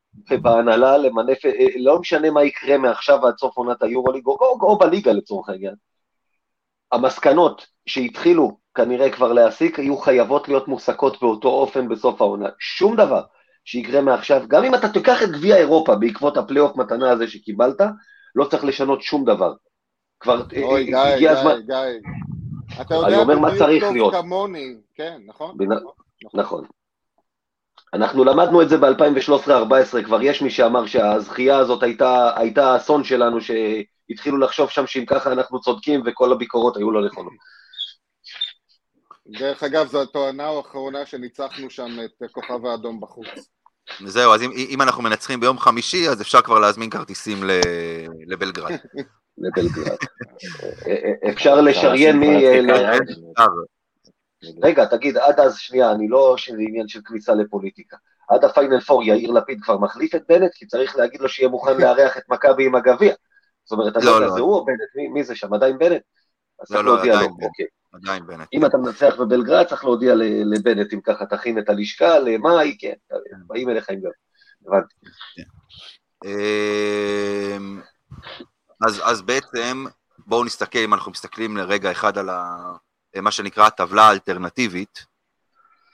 בהנהלה למנף, אה, לא משנה מה יקרה מעכשיו עד סוף עונת היורוליג, או, או, או בליגה לצורך העניין. המסקנות שהתחילו כנראה כבר להסיק, יהיו חייבות להיות מוסקות באותו אופן בסוף העונה. שום דבר שיקרה מעכשיו, גם אם אתה תיקח את גביע אירופה בעקבות הפלייאוף מתנה הזה שקיבלת, לא צריך לשנות שום דבר. כבר אה, אוי, אה, גיא, הגיע הזמן, גיא, גיא. אתה יודע אומר מה בדיוק צריך טוב להיות. כמוני, כן, נכון? בנ- נכון. נכון. אנחנו למדנו את זה ב-2013-2014, כבר יש מי שאמר שהזכייה הזאת הייתה, הייתה האסון שלנו, שהתחילו לחשוב שם שאם ככה אנחנו צודקים וכל הביקורות היו לא נכונות. דרך אגב, זו התואנה האחרונה שניצחנו שם את כוכב האדום בחוץ. זהו, אז אם, אם אנחנו מנצחים ביום חמישי, אז אפשר כבר להזמין כרטיסים ל, לבלגרד. לבלגרד. אפשר לשריין מי... אפשר. רגע, תגיד, עד אז, שנייה, אני לא שזה עניין של כניסה לפוליטיקה. עד הפיינל פור יאיר לפיד כבר מחליף את בנט, כי צריך להגיד לו שיהיה מוכן לארח את מכבי עם הגביע. זאת אומרת, לא, לא יודע, לא. זה הוא או בנט? מי- מי זה שם? עדיין בנט? אז לא, לא, עדיין. אוקיי. עדיין בנט. אם אתה מנצח בבלגרד, צריך להודיע לבנט, אם ככה תכין את הלשכה, למאי, כן, באים אליך עם גב. הבנתי. אמ, אז, בעצם, בואו נסתכל, אם אנחנו מסתכלים לרגע אחד על מה שנקרא הטבלה האלטרנטיבית,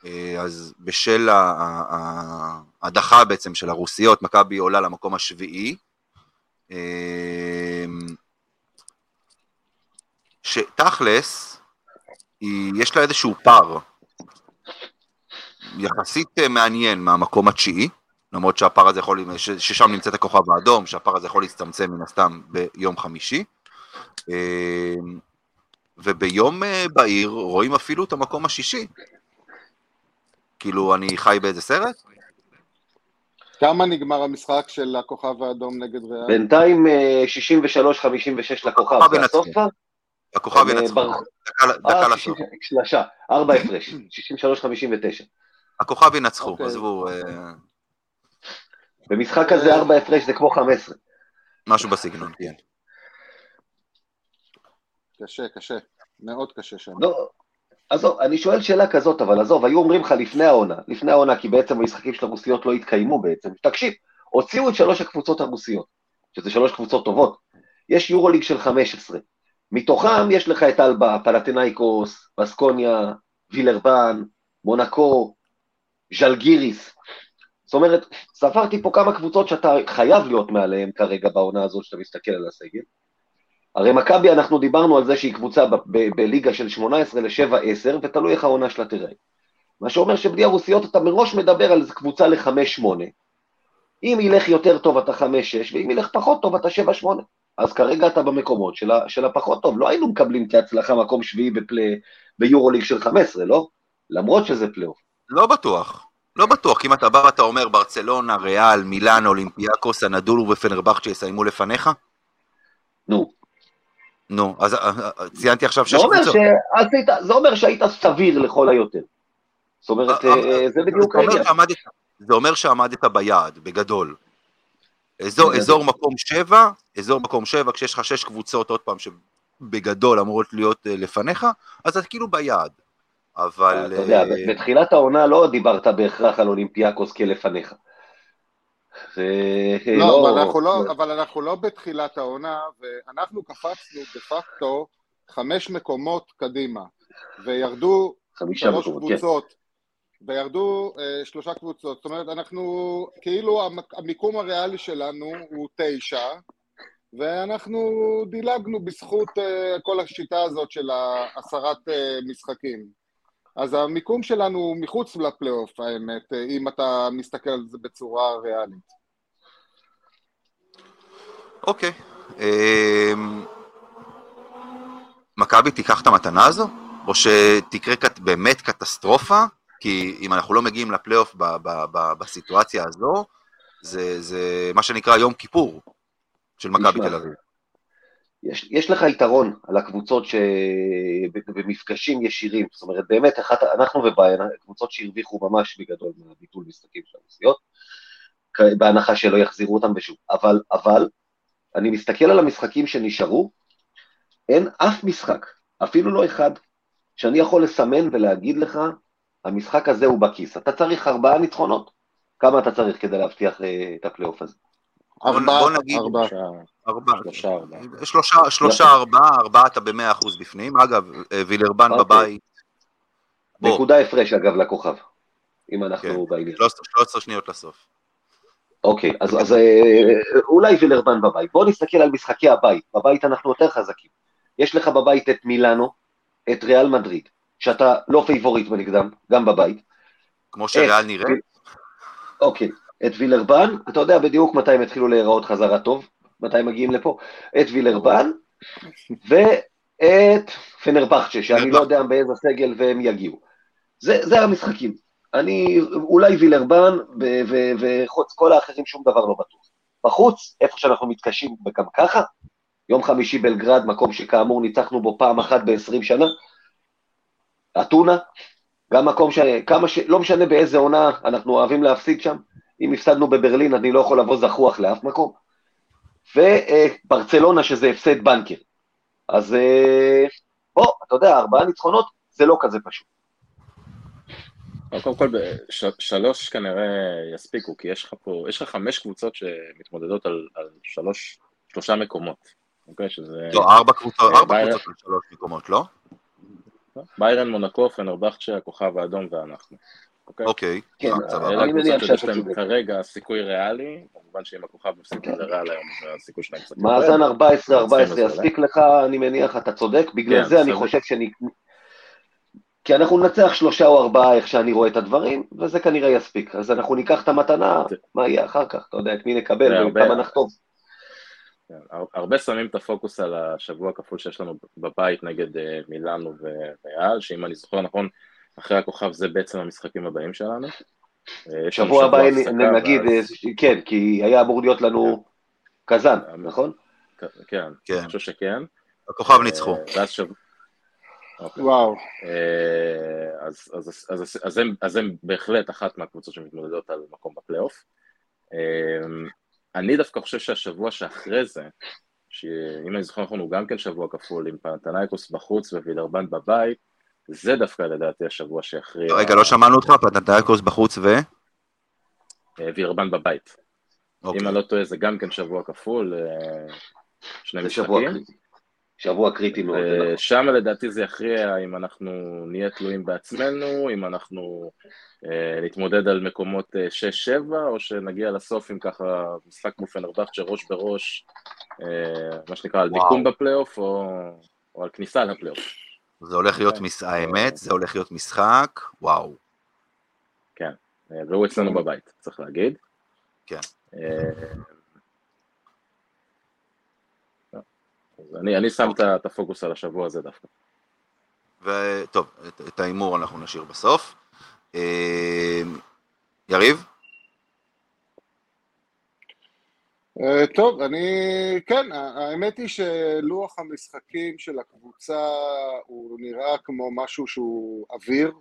אה, אז בשל ההדחה בעצם של הרוסיות, מכבי עולה למקום השביעי. אמ, שתכלס, יש לה איזשהו פער יחסית אה, מעניין מהמקום התשיעי, למרות שהפער הזה יכול, ששם נמצאת הכוכב האדום, שהפער הזה יכול להצטמצם מן הסתם ביום חמישי. אה, וביום אה, בהיר רואים אפילו את המקום השישי. כאילו, אני חי באיזה סרט? כמה נגמר המשחק של הכוכב האדום נגד ריאל? בינתיים אה, 63-56 לכוכב, הכוכב זה הסוף. כבר? הכוכב אה, ינצחו. דקה דקה אה, לסוף. 60 שלושה, ארבע הפרש, 63-59. הכוכב ינצחו, אוקיי. עזבו, אה, במשחק הזה ארבע הפרש זה כמו 15. משהו בסגנון, כן. קשה, קשה. מאוד קשה שם. לא, עזוב, אני שואל שאלה כזאת, אבל עזוב, היו אומרים לך לפני העונה, לפני העונה, כי בעצם המשחקים של הרוסיות לא התקיימו בעצם. תקשיב, הוציאו את שלוש הקבוצות הרוסיות, שזה שלוש קבוצות טובות. יש יורוליג של 15. מתוכם יש לך את אלבה, פלטינאיקוס, בסקוניה, וילרבן, מונקו, ז'לגיריס. זאת אומרת, ספרתי פה כמה קבוצות שאתה חייב להיות מעליהן כרגע בעונה הזאת, שאתה מסתכל על הסגל. הרי מכבי, אנחנו דיברנו על זה שהיא קבוצה בליגה של 18 ל-7-10, ותלוי איך העונה שלה תראה. מה שאומר שבלי הרוסיות אתה מראש מדבר על קבוצה ל-5-8. אם ילך יותר טוב אתה 5-6, ואם ילך פחות טוב אתה 7-8. אז כרגע אתה במקומות של, ה- של הפחות טוב. לא היינו מקבלים כהצלחה מקום שביעי בפלי, ביורוליג של 15, לא? למרות שזה פלייאוף. לא בטוח. לא בטוח, כי אם אתה בא ואתה אומר ברצלונה, ריאל, מילאן, אולימפיאקוס, אנאדולו ופנרבכצ'ה יסיימו לפניך? נו. נו, אז אה, אה, ציינתי עכשיו שש קבוצות. זה אומר שהיית סביר לכל היותר. זאת אומרת, אה, זה בדיוק העניין. זה אומר שעמדת ביעד, בגדול. אזור. אזור מקום שבע, אזור מקום שבע, כשיש לך שש קבוצות, עוד פעם, שבגדול אמורות להיות אה, לפניך, אז אתה כאילו ביעד. אבל... אתה יודע, אה, בתחילת העונה לא דיברת בהכרח על אולימפיאקוס כלפניך. לא, אבל אנחנו לא, אבל אנחנו לא בתחילת העונה, ואנחנו קפצנו דה פקטו חמש מקומות קדימה, וירדו שלוש כן. קבוצות, וירדו אה, שלושה קבוצות. זאת אומרת, אנחנו, כאילו המיקום הריאלי שלנו הוא תשע, ואנחנו דילגנו בזכות אה, כל השיטה הזאת של העשרת אה, משחקים. אז המיקום שלנו הוא מחוץ לפלייאוף, האמת, אה, אם אתה מסתכל על זה בצורה ריאלית. אוקיי. אמ, מכבי תיקח את המתנה הזו? או שתקרה באמת קטסטרופה? כי אם אנחנו לא מגיעים לפלייאוף ב- ב- ב- בסיטואציה הזו, זה, זה מה שנקרא יום כיפור של מכבי תל אביב. יש, יש לך יתרון על הקבוצות שבמפגשים ישירים, זאת אומרת, באמת, אחת, אנחנו וביין, קבוצות שהרוויחו ממש בגדול מהביטול משחקים של הנסיעות, בהנחה שלא יחזירו אותם בשוב. אבל, אבל, אני מסתכל על המשחקים שנשארו, אין אף משחק, אפילו לא אחד, שאני יכול לסמן ולהגיד לך, המשחק הזה הוא בכיס. אתה צריך ארבעה ניצחונות. כמה אתה צריך כדי להבטיח אה, את הפלייאוף הזה? ארבעה, בוא נגיד- ארבעה. שלושה, ארבעה. שלושה, ארבעה. שלושה, שלושה, ארבעה, ארבעה אתה במאה אחוז בפנים. אגב, אה, וילרבן אוקיי. בבית. נקודה הפרש, אגב, לכוכב, אם אנחנו כן. בעניין. 13 13 שניות לסוף. אוקיי, אז, אז אה, אולי וילרבן בבית. בואו נסתכל על משחקי הבית. בבית אנחנו יותר חזקים. יש לך בבית את מילאנו, את ריאל מדריד, שאתה לא פייבוריט בנגדם, גם בבית. כמו שריאל נראה. אוקיי, את וילרבן, אתה יודע בדיוק מתי הם התחילו להיראות חזרה טוב, מתי הם מגיעים לפה, את וילרבן ואת פנרבכצ'ה, שאני לא יודע באיזה סגל והם יגיעו. זה, זה המשחקים. אני, אולי וילרבן וחוץ כל האחרים שום דבר לא בטוח. בחוץ, איפה שאנחנו מתקשים גם ככה, יום חמישי בלגרד, מקום שכאמור ניצחנו בו פעם אחת ב-20 שנה, אתונה, גם מקום ש... כמה ש... לא משנה באיזה עונה אנחנו אוהבים להפסיד שם, אם הפסדנו בברלין אני לא יכול לבוא זחוח לאף מקום, וברצלונה שזה הפסד בנקר. אז אה, בוא, אתה יודע, ארבעה ניצחונות זה לא כזה פשוט. קודם כל, שלוש כנראה יספיקו, כי יש לך פה, יש לך חמש קבוצות שמתמודדות על, על שלוש, שלושה מקומות, אוקיי? שזה... לא, ארבע קבוצות, אה, ארבע קבוצות על שלוש מקומות, לא? ביירן, מונקו, פנרבכצ'ה, הכוכב האדום ואנחנו. אוקיי? אוקיי, כן, אה, סבבה. אני מניח שיש שאתה להם צודק. כרגע סיכוי ריאלי, כמובן שאם הכוכב מפסיק לריאל היום, הסיכוי שלהם קצת מאזן 14-14 צריכים יספיק לך, אני מניח, אתה צודק, בגלל כן, זה אני. חושב שאני... כי אנחנו ננצח שלושה או ארבעה איך שאני רואה את הדברים, וזה כנראה יספיק. אז אנחנו ניקח את המתנה, מה יהיה אחר כך, אתה יודע, את מי נקבל. וכמה נחטוף. כן, הר- הרבה שמים את הפוקוס על השבוע הכפול שיש לנו בבית נגד אה, מילאנו וריאל, שאם אני זוכר נכון, אחרי הכוכב זה בעצם המשחקים הבאים שלנו. אה, שבוע הבא נגיד, ואז- אה, כן, כי היה אמור להיות לנו קזאן, נכון? כן, כן. אני חושב שכן. הכוכב ניצחו. ואז שבוע... אוקיי. וואו. אז, אז, אז, אז, אז, הם, אז הם בהחלט אחת מהקבוצות שמתמודדות על מקום בפלייאוף. אני דווקא חושב שהשבוע שאחרי זה, שאם אני זוכר נכון הוא גם כן שבוע כפול עם פנתנייקוס בחוץ ווילרבן בבית, זה דווקא לדעתי השבוע שיכריע. רגע, לא שמענו אותך, פנתנייקוס בחוץ ו... אה, וילרבן בבית. אוקיי. אם אני לא טועה זה גם כן שבוע כפול, אה, שני משחקים. שבוע קריטי מאוד, זה נכון. ושם לדעתי זה יכריע אם אנחנו נהיה תלויים בעצמנו, אם אנחנו אה, נתמודד על מקומות אה, 6-7, או שנגיע לסוף עם ככה משחק כמו פנרבכצ'ה ראש בראש, אה, מה שנקרא על. מיקום בפלייאוף, או, או על כניסה לפלייאוף. זה הולך להיות, מש... האמת, זה הולך להיות משחק, וואו. אה, והוא אצלנו בבית, צריך להגיד. כן. אה, אז אני, אני שם את ה- את הפוקוס על השבוע הזה דווקא. וטוב, את, את ההימור אנחנו נשאיר בסוף. אה, יריב? אה, טוב, אני, כן, האמת היא שלוח המשחקים של הקבוצה הוא נראה כמו משהו שהוא אוויר,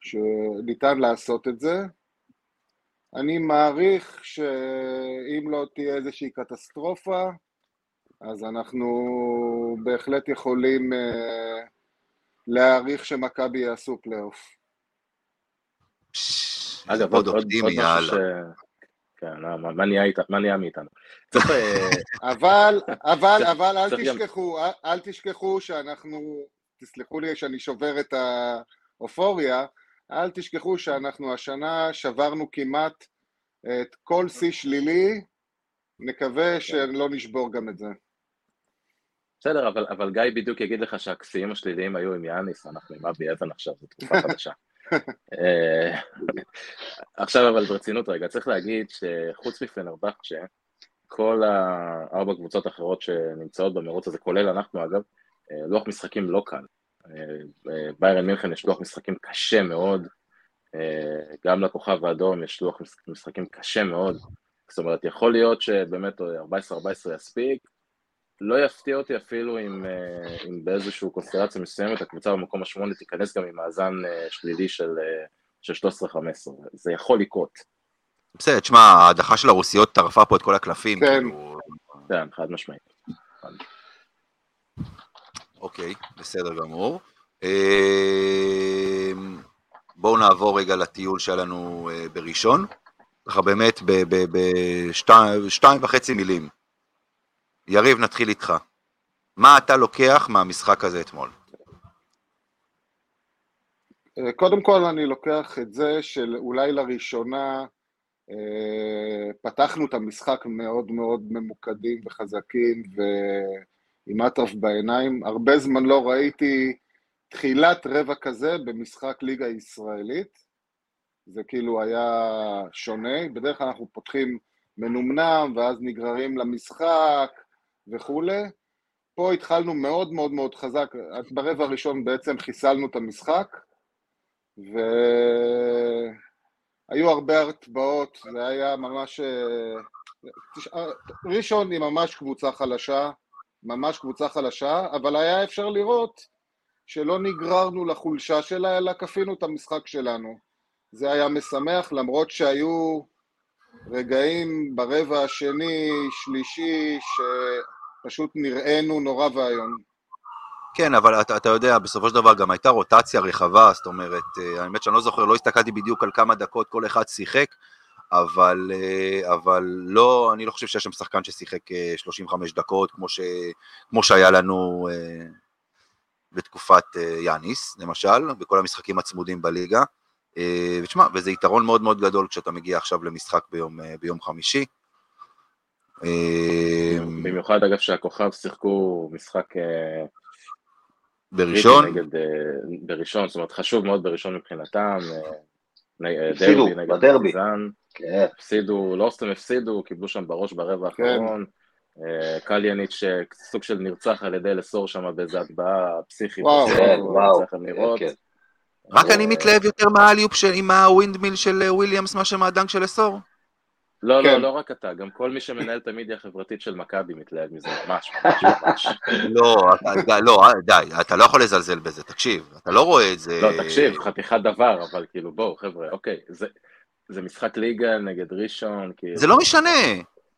שניתן לעשות את זה. אני מעריך שאם לא תהיה איזושהי קטסטרופה, אז אנחנו בהחלט יכולים אה, להעריך שמכבי יעשו פלייאוף. אגב, עוד, אופטימי. יאללה. כן, מה, נהיה, מאיתנו? אבל, אבל, אבל אל תשכחו, אל, אל תשכחו שאנחנו, תסלחו לי שאני שובר את האופוריה, אל תשכחו שאנחנו השנה שברנו כמעט את כל שיא שלילי, נקווה שלא נשבור גם את זה. בסדר, אבל, אבל גיא בדיוק יגיד לך שהכסיים השליליים היו עם יאניס, אנחנו עם אבי אבן עכשיו, זו תקופה חדשה. אה, עכשיו אבל ברצינות רגע, צריך להגיד שחוץ מפנרבכצ'ה, כל הארבע קבוצות האחרות שנמצאות במרוץ הזה, כולל אנחנו אגב, אה, לוח משחקים לא קל. אה, ביירן מינכן יש לוח משחקים קשה מאוד, גם לכוכב האדום יש לוח משחקים קשה מאוד, זאת אומרת, יכול להיות שבאמת 14-14 יספיק, לא יפתיע אותי אפילו אם, אה, אם באיזושהי קונסטלציה מסוימת הקבוצה במקום השמונה תיכנס גם עם מאזן אה, שלילי של, אה, של 13-15, זה יכול לקרות, בסדר, תשמע, ההדחה של הרוסיות טרפה פה את כל הקלפים. כן. כאילו, כן, חד משמעית. אוקיי, בסדר גמור. בואו נעבור רגע לטיול שהיה לנו בראשון. ככה באמת בשתיים וחצי מילים. יריב, נתחיל איתך. מה אתה לוקח מהמשחק הזה אתמול? אה, קודם כל אני לוקח את זה שאולי לראשונה אה, פתחנו את המשחק מאוד מאוד ממוקדים וחזקים ועם אטרף בעיניים. הרבה זמן לא ראיתי תחילת רבע כזה במשחק ליגה ישראלית. זה כאילו היה שונה, בדרך כלל אנחנו פותחים מנומנם ואז נגררים למשחק וכולי. פה התחלנו מאוד מאוד מאוד חזק, ברבע הראשון בעצם חיסלנו את המשחק, והיו הרבה הטבעות, זה היה ממש... אה, ראשון היא ממש קבוצה חלשה, ממש קבוצה חלשה, אבל היה אפשר לראות שלא נגררנו לחולשה שלה, אלא כפינו את המשחק שלנו. זה היה משמח, למרות שהיו רגעים ברבע השני, שלישי, שפשוט נראינו נורא ואיום. כן, אבל אתה, אתה יודע, בסופו של דבר גם הייתה רוטציה רחבה, זאת אומרת, אה, האמת שאני לא זוכר, לא הסתכלתי בדיוק על כמה דקות כל אחד שיחק, אבל, אה, אבל לא, אני לא חושב שיש שם שחקן ששיחק 35 אה, דקות, כמו, ש, כמו שהיה לנו בתקופת יאניס, למשל, בכל המשחקים הצמודים בליגה. ותשמע, וזה יתרון מאוד מאוד גדול כשאתה מגיע עכשיו למשחק ביום, ביום חמישי. במיוחד אגב שהכוכב שיחקו משחק בראשון? נגד, אה, בראשון, זאת אומרת חשוב מאוד בראשון מבחינתם, אה, אה, הפסידו, בדרבי, כן. הפסידו, לא סתם הפסידו, קיבלו שם בראש ברבע כן. האחרון, קליאניץ' סוג של נרצח על ידי לסור שם באיזה הטבעה פסיכית, וואו, כן, וואו, רק אני מתלהב יותר מהאליופ עם הווינדמיל של וויליאמס מאשר מהדנק של לסור. לא, לא, כן. לא רק אתה, גם כל מי שמנהל את המדיה החברתית של מכבי מתלהב מזה, ממש, ממש, ממש. לא, לא, די, אתה לא יכול לזלזל בזה, תקשיב, אתה לא רואה את זה... לא, תקשיב, חתיכת דבר, אבל כאילו, בואו, חבר'ה, אוקיי, זה משחק ליגה נגד ראשון, כאילו... זה לא משנה,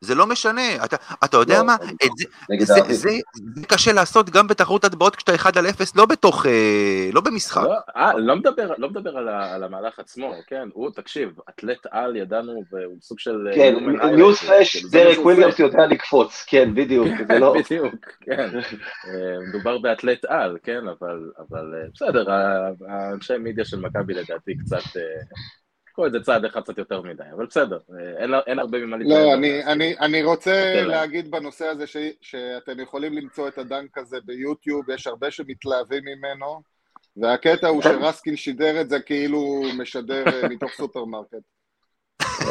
זה לא משנה, אתה, אתה יודע לא, מה, את זה, זה, זה, זה, זה קשה לעשות גם בתחרות הטבעות כשאתה 1 על 0, לא בתוך, אה, לא במשחק. לא, אה, לא מדבר, לא מדבר על, ה, על המהלך עצמו, כן, הוא, תקשיב, אתלט על ידענו, והוא סוג של... אה, כן, news flash, כאילו, דרק וויליאמס יודע לקפוץ, כן, בדיוק, זה לא... בדיוק, כן, אה, מדובר באתלט על, כן, אבל, אבל בסדר, האנשי מידיה של מכבי לדעתי קצת... קחו את זה צעד אחד קצת יותר מדי, אבל בסדר, אין, אין הרבה ממה להתנהל. לא, אני, אני, אני רוצה להגיד בנושא הזה ש, שאתם יכולים למצוא את ה dunk הזה ביוטיוב, יש הרבה שמתלהבים ממנו, והקטע הוא שרסקין שידר את זה כאילו הוא משדר אה, מתוך סופרמרקט.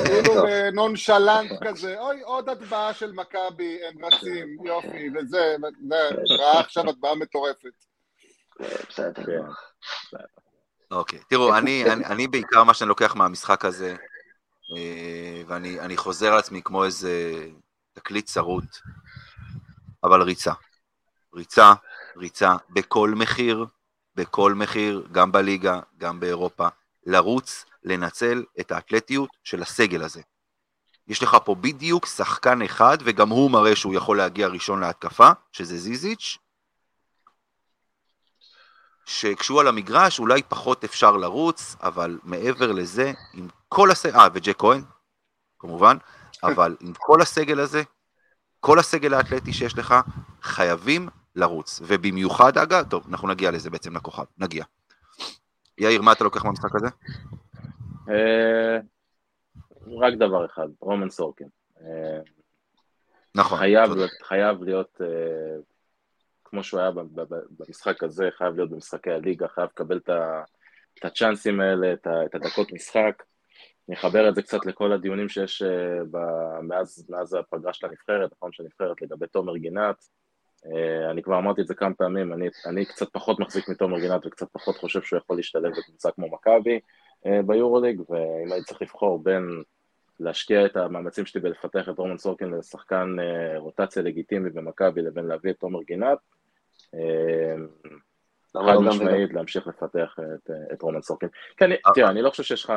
כאילו nonchalant כזה, אוי, עוד הטבעה של מכבי, הם רצים, יופי, וזה, ראה עכשיו הטבעה מטורפת. בסדר. אוקיי, תראו, אני, אני, אני בעיקר מה שאני לוקח מהמשחק הזה, אה, ואני חוזר על עצמי כמו איזה תקליט צרוט, אבל ריצה. ריצה, ריצה, בכל מחיר, בכל מחיר, גם בליגה, גם באירופה, לרוץ, לנצל את האתלטיות של הסגל הזה. יש לך פה בדיוק שחקן אחד, וגם הוא מראה שהוא יכול להגיע ראשון להתקפה, שזה זיזיץ', שכשהוא על המגרש אולי פחות אפשר לרוץ, אבל מעבר לזה, עם כל הסגל, אה, וג'ק כהן, כמובן, אבל עם כל הסגל הזה, כל הסגל האתלטי שיש לך, חייבים לרוץ. ובמיוחד, אגב, טוב, אנחנו נגיע לזה בעצם לכוכב, נגיע. יאיר, מה אתה לוקח מהמשחק הזה? אה, רק דבר אחד, רומן סורקין. אה, נכון. חייב להיות אה, כמו שהוא היה במשחק הזה, חייב להיות במשחקי הליגה, חייב לקבל את הצ'אנסים האלה, את הדקות משחק. אני אחבר את זה קצת לכל הדיונים שיש אה, מאז, מאז הפגרה של הנבחרת, נכון, של הנבחרת לגבי תומר גינת. אה, אני כבר אמרתי את זה כמה פעמים, אני, אני קצת פחות מחזיק מתומר גינת וקצת פחות חושב שהוא יכול להשתלב בקבוצה כמו מכבי אה, ביורוליג, ואם הייתי צריך לבחור בין להשקיע את המאמצים שלי בלפתח את רומן סורקין לשחקן רוטציה לגיטימי במכבי לבין להביא את תומר גינת, חד לא משמעית להמשיך לפתח את, את רומן סורקין. כן, אה, תראה, אני לא חושב שיש לך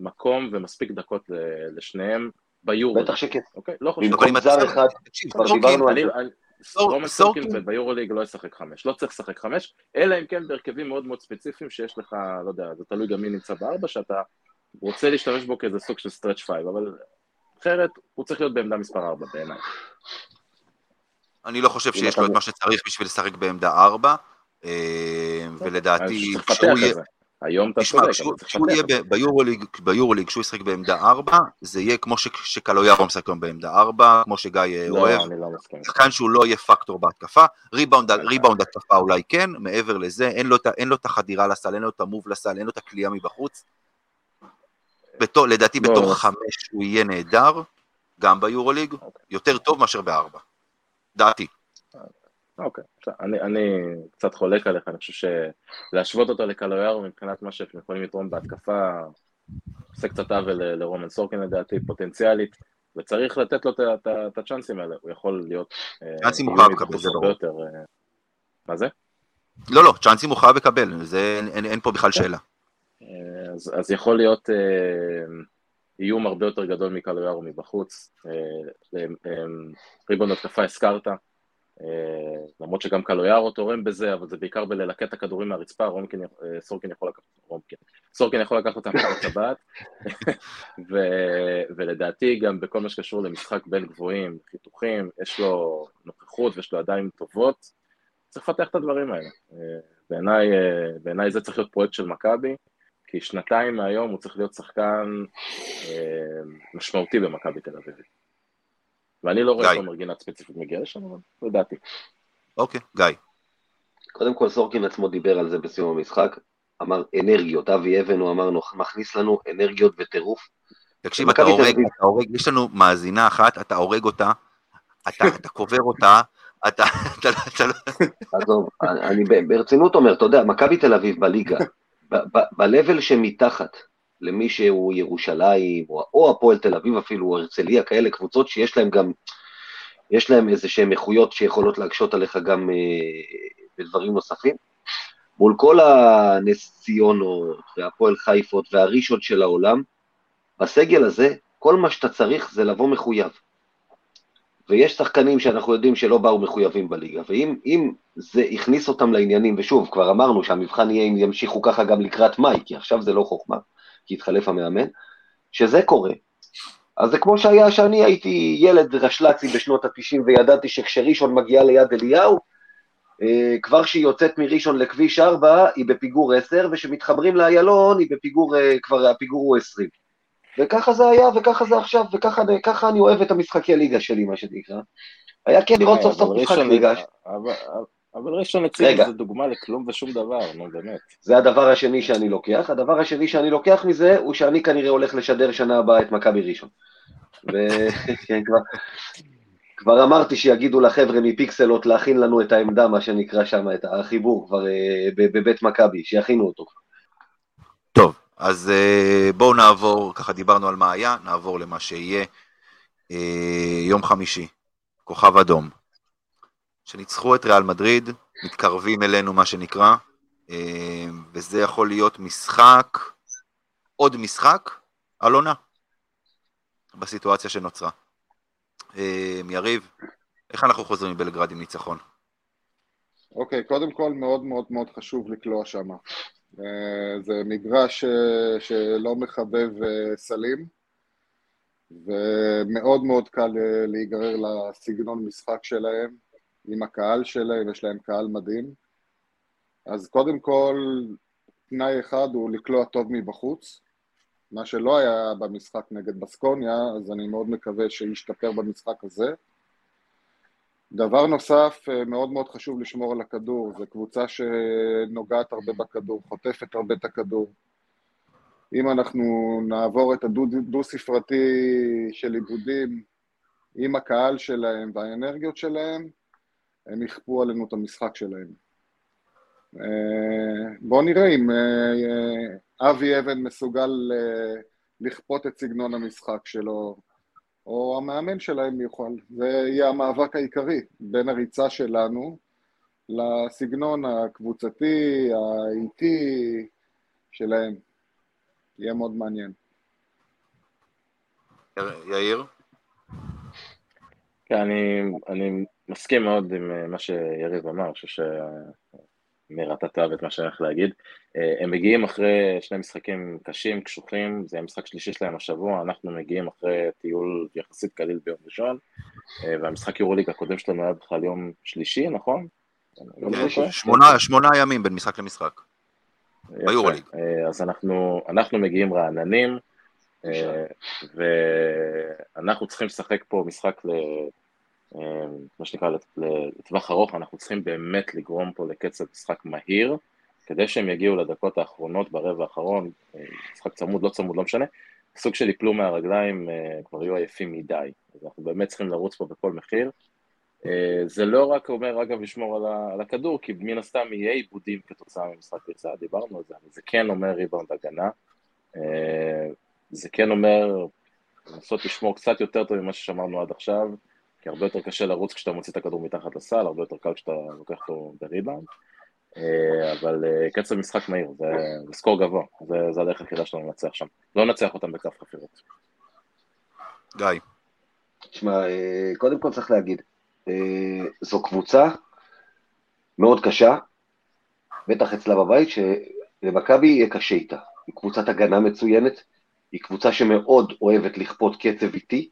מקום ומספיק דקות לשניהם ביורו. בטח שכן. אוקיי? לא חושב. במקום זר אחד, כבר דיברנו על זה. רומן סורקין ביורוליג לא ישחק חמש, לא צריך לשחק חמש, אלא אם כן בהרכבים מאוד מאוד ספציפיים שיש לך, לא יודע, זה תלוי גם מי נמצא בארבע, שאתה רוצה להשתמש בו כאיזה סוג של stretch five, אבל אחרת הוא צריך להיות בעמדה מספר ארבע בעיניי. אני לא חושב שיש לו את מה שצריך בשביל לשחק בעמדה 4, אה, ולדעתי, כשהוא יהיה... היום אתה צודק, כשהוא יהיה ביורוליג, כשהוא ישחק בעמדה 4, זה יהיה כמו שקלויארו משחק היום בעמדה 4, כמו שגיא אה, לא, אוהב, לא שחקן שהוא לא יהיה פקטור בהתקפה, ריבאונד התקפה אולי כן, מעבר לזה, אין לו את החדירה לסל, אין לו את המוב לסל, אין לו את הכלייה מבחוץ. לדעתי לא, בתור לא. חמש הוא יהיה נהדר, גם ביורוליג, יותר טוב מאשר בארבע. דעתי. אוקיי. אני, אני קצת חולק עליך, אני חושב שלהשוות אותו לקלויארו מבחינת מה שהם יכולים לתרום בהתקפה, עושה קצת עוול לרומן סורקין לדעתי, פוטנציאלית, וצריך לתת לו את הצ'אנסים האלה, הוא יכול להיות... אה, צ'אנסים הוא חייב לקבל, זה ברור. יותר... אה, מה זה? לא, לא, צ'אנסים הוא חייב לקבל, זה, אין, אין, אין פה בכלל שאלה. אה, אז, אז יכול להיות איום הרבה יותר גדול מקלויארו מבחוץ. אה, אה, אה, ריבון התקפה הזכרת, למרות שגם קלויארו תורם בזה, אבל זה בעיקר בללקט את הכדורים מהרצפה, רומקין, סורקין יכול לקחת, רומקין, סורקין יכול לקחת אותם מהטבעת, ו- ולדעתי גם בכל מה שקשור למשחק בין גבוהים, חיתוכים, יש לו נוכחות ויש לו ידיים טובות, צריך לפתח את הדברים האלה. בעיניי, בעיניי זה צריך להיות פרויקט של מכבי, כי שנתיים מהיום הוא צריך להיות שחקן אה, משמעותי במכבי תל אביב. ואני לא רואה. תומר גינת ספציפית מגיע לשם, אבל לדעתי. אוקיי, גיא. קודם כל סורקין עצמו דיבר על זה בסיום המשחק, אמר אנרגיות, אבי אבן הוא אמר, מכניס לנו אנרגיות וטירוף. תקשיב, אתה הורג. אתה הורג, יש לנו מאזינה אחת, אתה הורג אותה, אתה, אתה קובר אותה, אתה, אתה, אתה, לא- עזוב, אני ברצינות אומר, אתה יודע, מכבי תל אביב בליגה, ב-level שמתחת למי שהוא ירושלים, או, או הפועל תל אביב אפילו, או הרצליה, כאלה קבוצות שיש להם גם, יש להם איזה שהן איכויות שיכולות להקשות עליך גם אה, בדברים נוספים. מול כל הנס ציונות, והפועל חיפות, והראשון של העולם, בסגל הזה, כל מה שאתה צריך זה לבוא מחויב. ויש שחקנים שאנחנו יודעים שלא באו מחויבים בליגה, ואם אם זה הכניס אותם לעניינים, ושוב, כבר אמרנו שהמבחן יהיה אם ימשיכו ככה גם לקראת מאי, כי עכשיו זה לא חוכמה, כי התחלף המאמן, שזה קורה. אז זה כמו שהיה שאני הייתי ילד רשל"צי בשנות ה-90 וידעתי שכשראשון מגיעה ליד אליהו, אה, כבר כשהיא יוצאת מראשון לכביש 4 היא בפיגור 10, וכשמתחברים לאיילון היא בפיגור, אה, כבר הפיגור הוא 20. וככה זה היה, וככה זה עכשיו, וככה ככה אני אוהב את המשחקי ליגה שלי, מה שנקרא. היה כן לראות סוף סוף אבל משחק ליגה, אבל- אבל ראשון לציון. זה דוגמה לכלום ושום דבר, נו באמת. זה הדבר השני שאני לוקח. הדבר השני שאני לוקח מזה, הוא שאני כנראה הולך לשדר שנה הבאה את מכבי ראשון. וכן, כבר, כבר אמרתי שיגידו לחבר'ה מפיקסלות להכין לנו את העמדה, מה שנקרא שם, את החיבור כבר אה, בבית מכבי, שיכינו אותו. טוב, אז אה, בואו נעבור, ככה דיברנו על מה היה, נעבור למה שיהיה. אה, יום חמישי, כוכב אדום, שניצחו את ריאל מדריד, מתקרבים אלינו מה שנקרא, אה, וזה יכול להיות משחק, עוד משחק, על עונה, בסיטואציה שנוצרה. אה, יריב, איך אנחנו חוזרים מבלגרד עם ניצחון? אוקיי, קודם כל מאוד מאוד מאוד חשוב לקלוע שם. זה מגרש אה, שלא מחבב אה, סלים, ומאוד מאוד קל אה, להיגרר לסגנון משחק שלהם, עם הקהל שלהם, יש להם קהל מדהים. אז קודם כל, תנאי אחד הוא לקלוע טוב מבחוץ, מה שלא היה במשחק נגד בסקוניה, אז אני מאוד מקווה שישתפר במשחק הזה. דבר נוסף, אה, מאוד מאוד חשוב לשמור על הכדור, זו קבוצה שנוגעת הרבה בכדור, חוטפת הרבה את הכדור. אם אנחנו נעבור את הדו-ספרתי של עיבודים עם הקהל שלהם והאנרגיות שלהם, הם יכפו עלינו את המשחק שלהם. אה, בואו נראה אם אה, אבי אבן מסוגל לכפות את סגנון המשחק שלו, או המאמן שלהם יוכל. זה יהיה המאבק העיקרי בין הריצה שלנו לסגנון הקבוצתי, האיטי שלהם. יהיה מאוד מעניין. יאיר? כן, אני, אני מסכים מאוד עם אה, מה שיריב אמר, אני חושב שניר, אתה תאהב את מה שאני הולך להגיד. אה, הם מגיעים אחרי שני משחקים קשים, קשוחים, זה המשחק שלישי שלהם השבוע, אנחנו מגיעים אחרי טיול יחסית קליל ביום ראשון, אה, והמשחק יורוליג הקודם שלנו היה בכלל יום שלישי, נכון? לא? שמונה- שמונה ימים בין משחק למשחק. ביורוליג. אה, אז אנחנו, אנחנו מגיעים רעננים, ואנחנו צריכים לשחק פה משחק ל... אה, מה שנקרא לט- לטווח ארוך, אנחנו צריכים באמת לגרום פה לקצב משחק מהיר, כדי שהם יגיעו לדקות האחרונות ברבע האחרון, אה, משחק צמוד, לא צמוד, לא משנה, סוג של יפלו מהרגליים, אה, כבר יהיו עייפים מדי. אז אנחנו באמת צריכים לרוץ פה בכל מחיר. זה לא רק אומר, אגב, לשמור על, על הכדור, כי מן הסתם יהיה עיבודים כתוצאה ממשחק פריצה, דיברנו על זה, אבל זה כן אומר ריבאונד הגנה. זה כן אומר לנסות לשמור קצת יותר טוב ממה ששמרנו עד עכשיו, כי הרבה יותר קשה לרוץ כשאתה מוציא את הכדור מתחת לסל, הרבה יותר קל כשאתה לוקח אותו בריבאונד. אה, אבל אה, קצב משחק מהיר, זה, סקור גבוה, זה, זה הדרך היחידה שלנו לנצח שם. לא ננצח אותם בכף חפירות. גיא. תשמע, אה, קודם כל צריך להגיד, זו קבוצה מאוד קשה, בטח אצלה בבית, שלמכבי יהיה קשה איתה. היא קבוצת הגנה מצוינת, היא קבוצה שמאוד אוהבת לכפות קצב איטי,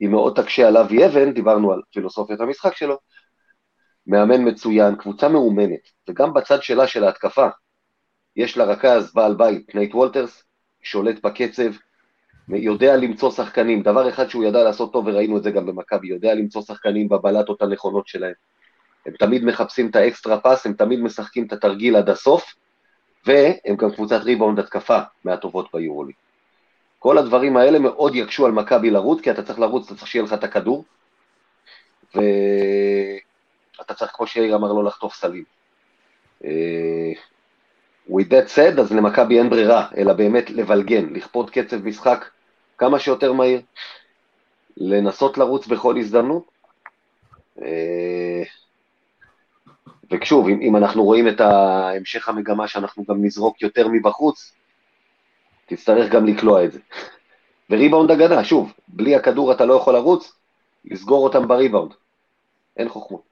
היא מאוד תקשה על אבי אבן, דיברנו על פילוסופיית המשחק שלו, מאמן מצוין, קבוצה מאומנת, וגם בצד שלה של ההתקפה, יש לה רכז בעל בית, נייט וולטרס, שולט בקצב, יודע למצוא שחקנים, דבר אחד שהוא ידע לעשות טוב, וראינו את זה גם במכבי, יודע למצוא שחקנים בבלטות הנכונות שלהם. הם תמיד מחפשים את ה extra pass, הם תמיד משחקים את התרגיל עד הסוף, והם גם קבוצת ריבאונד התקפה מהטובות ביורוליג. כל הדברים האלה מאוד יקשו על מכבי לרוץ, כי אתה צריך לרוץ, אתה צריך שיהיה לך את הכדור, ו... אתה צריך, כמו שיאיר אמר, לא לחטוף סלים. Uh, with that said, אז למכבי אין ברירה, אלא באמת לבלגן, לכפות קצב משחק כמה שיותר מהיר, לנסות לרוץ בכל הזדמנות. Uh, ושוב, אם, אם אנחנו רואים את המשך המגמה שאנחנו גם נזרוק יותר מבחוץ, תצטרך גם לקלוע את זה. וריבאונד הגנה, שוב, בלי הכדור אתה לא יכול לרוץ, לסגור אותם בריבאונד. אין חוכמות.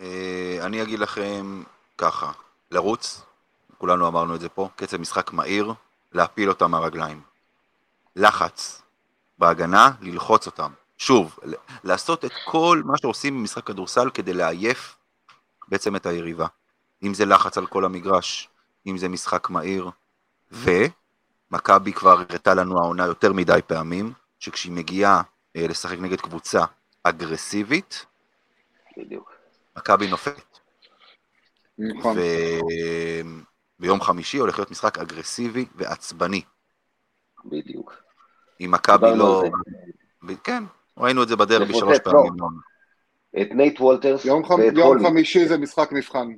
אה, אני אגיד לכם ככה, לרוץ, כולנו אמרנו את זה פה, קצב משחק מהיר, להפיל אותם מהרגליים. לחץ בהגנה, ללחוץ אותם. שוב, לעשות את כל מה שעושים במשחק כדורסל כדי לעייף בעצם את היריבה. אם זה לחץ על כל המגרש, אם זה משחק מהיר, ומכבי כבר הראתה לנו העונה יותר מדי פעמים, שכשהיא מגיעה אה, לשחק נגד קבוצה אגרסיבית, בדיוק. מכבי נופלת. נכון. וביום חמישי הולך להיות משחק אגרסיבי ועצבני. בדיוק. אם מכבי לא... כן, ראינו את זה בדרבי שלוש לא. פעמים. את נייט וולטרס יום, חמ... יום חמישי זה משחק מבחן.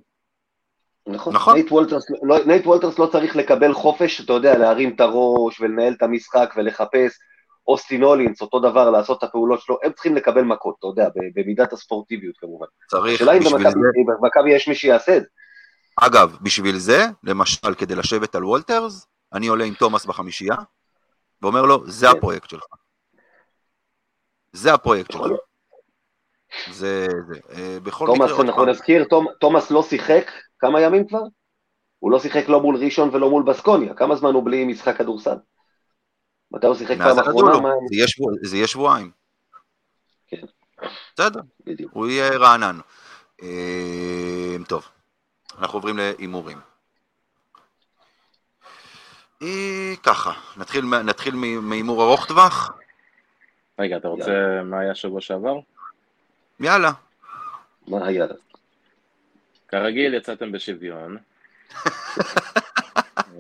נכון, נכון. נייט, וולטרס, לא, נייט וולטרס לא צריך לקבל חופש, אתה יודע, להרים את הראש ולנהל את המשחק ולחפש אוסטין הולינס, אותו דבר, לעשות את הפעולות שלו, הם צריכים לקבל מכות, אתה יודע, במידת הספורטיביות כמובן. צריך, בשביל זה... השאלה אם במכבי יש מי שיעשה את זה. אגב, בשביל זה, למשל, כדי לשבת על וולטרס, אני עולה עם תומאס בחמישייה, ואומר לו, זה כן. הפרויקט שלך. זה הפרויקט שלך. זה, זה. אה, בכל תומאס, מקרה... אנחנו נזכיר, תומאס לא שיחק כמה ימים כבר? הוא לא שיחק לא מול ראשון ולא מול בסקוניה. כמה זמן הוא בלי משחק כדורסל? מתי הוא שיחק פעם אחרונה? זה יהיה שבועיים. כן. בסדר, בדיוק. הוא יהיה רענן. אה, טוב, אנחנו עוברים להימורים. אה, ככה, נתחיל, נתחיל מהימור ארוך טווח. רגע, אתה רוצה יאללה. מה היה שבוע שעבר? יאללה. מה היה? כרגיל יצאתם בשוויון.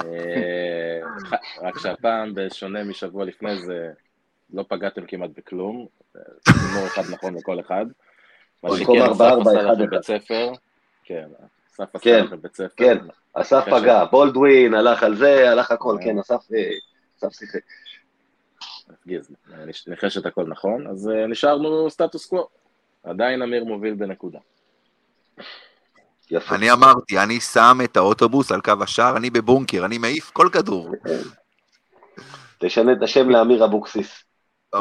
אה, רק שהפעם, בשונה משבוע לפני זה, לא פגעתם כמעט בכלום, הימור אחד נכון לכל אחד. מה שכן, אסף עשה לכם בית ספר, כן, אסף עשה לכם בית ספר. כן, אסף פגע, בולדווין, הלך על זה, הלך הכל, כן, אסף שיחק. ניחש את הכל נכון, אז אה, נשארנו סטטוס קוו. עדיין אמיר מוביל בנקודה. יפה. אני אמרתי, אני שם את האוטובוס על קו השער, אני בבונקר, אני מעיף כל כדור. תשנה את השם לאמיר אבוקסיס.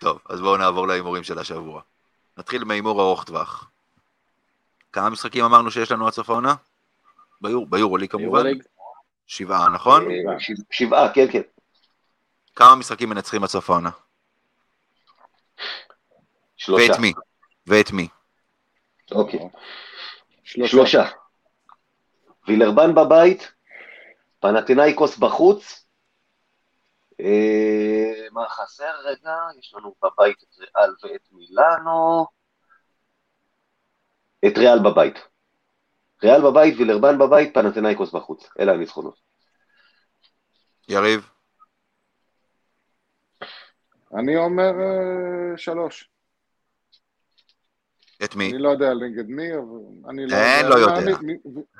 טוב, אז בואו נעבור להימורים של השבוע. נתחיל מהימור ארוך טווח. כמה משחקים אמרנו שיש לנו עד סוף העונה? ביורולי כמובן. שבעה, נכון? אה, שבעה, כן, כן. כמה משחקים מנצחים עד סוף העונה? שלושה. ואת מי? ואת מי? אוקיי. שלושה. וילרבן בבית, פנטינאיקוס בחוץ. אה, מה חסר רגע? יש לנו בבית את ריאל ואת מילאנו. את ריאל בבית. ריאל בבית, וילרבן בבית, פנטינאיקוס בחוץ. אלה הניצחונות. יריב? אני אומר אה, שלוש. את מי? אני לא יודע נגד מי, אבל אני לא אין, יודע. לא מה, יודע.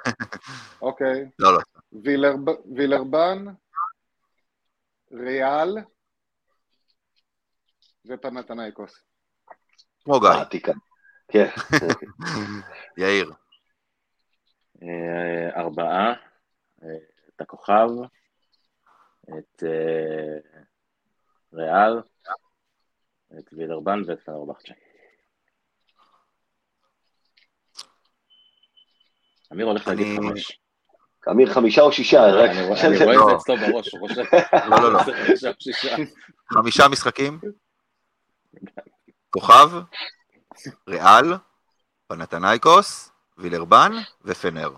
אוקיי. לא, לא. וילרב- וילרבן, ריאל ופנתנייקוס. כמו גיא. העתיקה. כן. יאיר. אה, ארבעה, אה, את הכוכב, את אה, ריאל, את וילרבן ואת פנרבחצ'ה. אמיר הולך להגיד אני- חמש. אמיר חמישה או שישה, רק... אני רואה את לא. זה אצלו בראש, הוא חושב... לא, לא, לא. חמישה משחקים? כוכב, ריאל, פנתנייקוס, וילרבן ופנר.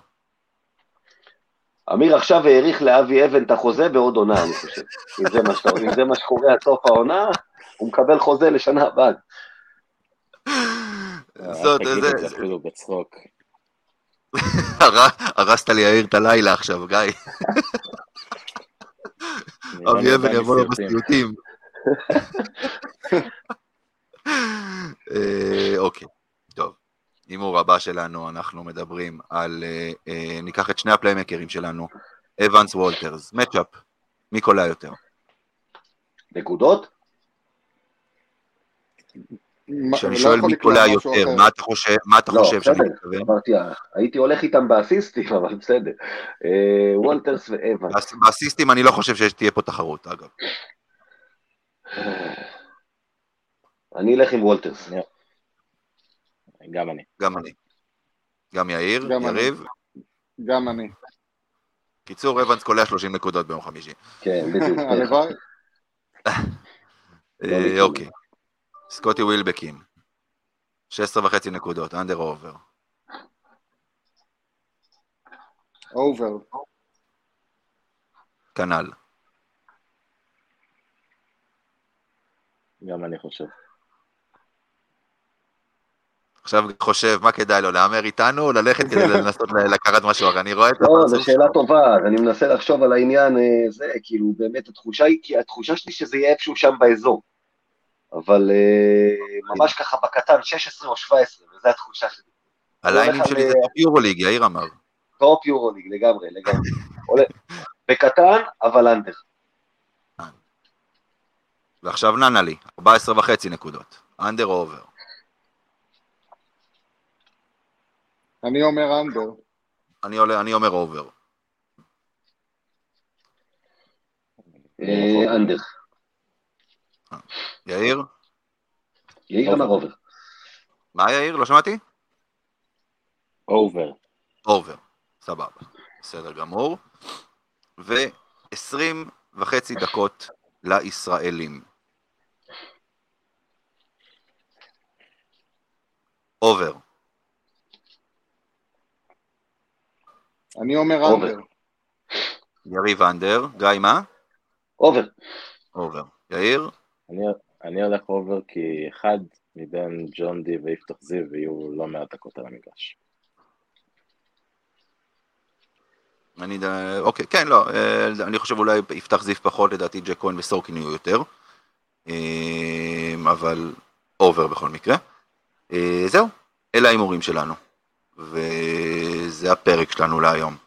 אמיר עכשיו האריך לאבי אבן את החוזה בעוד עונה, אני חושב. אם זה מה שקורה עד סוף העונה, הוא מקבל חוזה לשנה הבאה. זאת, אל תגיד זה, את זה אפילו בצחוק. הר- הרסת לי יאיר את הלילה עכשיו, גיא. אבי אבן יבוא לו בסיוטים. בסיוטים. אה, אוקיי, טוב. הימור הבא שלנו, אנחנו מדברים על... אה, אה, ניקח את שני הפליימקרים שלנו, אבנס וולטרס, matchup, מי קולע יותר? נקודות? כשאני לא שואל מי קולע יותר. מה אתה חושב- מה אתה לא, חושב שאני בסדר. מתכוון? אמרתי, אה, הייתי הולך איתם באסיסטים, אבל בסדר. אה, וולטרס ואבן. באס- באסיסטים אני לא חושב שתהיה פה תחרות, אגב. אני אלך עם וולטרס. גם אני. גם אני. גם יאיר. יריב. גם אני. קיצור, אבנס קולע 30 נקודות ביום חמישי. כן, בדיוק. הלוואי. אה. אוקיי. סקוטי ווילבקין. 16 וחצי נקודות, under או over. over. כנ"ל. גם אני חושב. עכשיו חושב מה כדאי לו, להמר איתנו או ללכת כדי לנסות לקחת משהו אחר? אני רואה את לא, זו הפרצוף שאלה שלו. טובה, אז אני מנסה לחשוב על העניין, אה, זה, כאילו, באמת, התחושה היא, כי התחושה שלי שזה יהיה איפשהו שם באזור. אבל אה, ממש ככה בקטן, 16 או 17, וזו התחושה שלי. הליינים שלי על, זה top יורוליג, יאיר אמר. top יורוליג, לגמרי, לגמרי. בקטן, אבל under. ועכשיו נאנלי, 14 וחצי נקודות. under או over. אני אומר under. אני עולה- אני אומר over. אה, under. יאיר? יאיר אמר over. מה יאיר? לא שמעתי? over. over. סבבה. בסדר גמור. ו-20 וחצי דקות לישראלים. over. אני אומר over. under. יריב under. גיא מה? over. over. יאיר? אני, אני הולך over כי אחד מבין ג'ון די ויפתח זיו יהיו לא מעט דקות על המגרש. אני, ד- אוקיי, כן, לא, אה, אני חושב אולי יפתח זיו פחות, לדעתי ג'ייק כהן וסורקין יהיו יותר. אה, אבל over בכל מקרה. אה, זהו, אלה ההימורים שלנו. וזה הפרק שלנו להיום.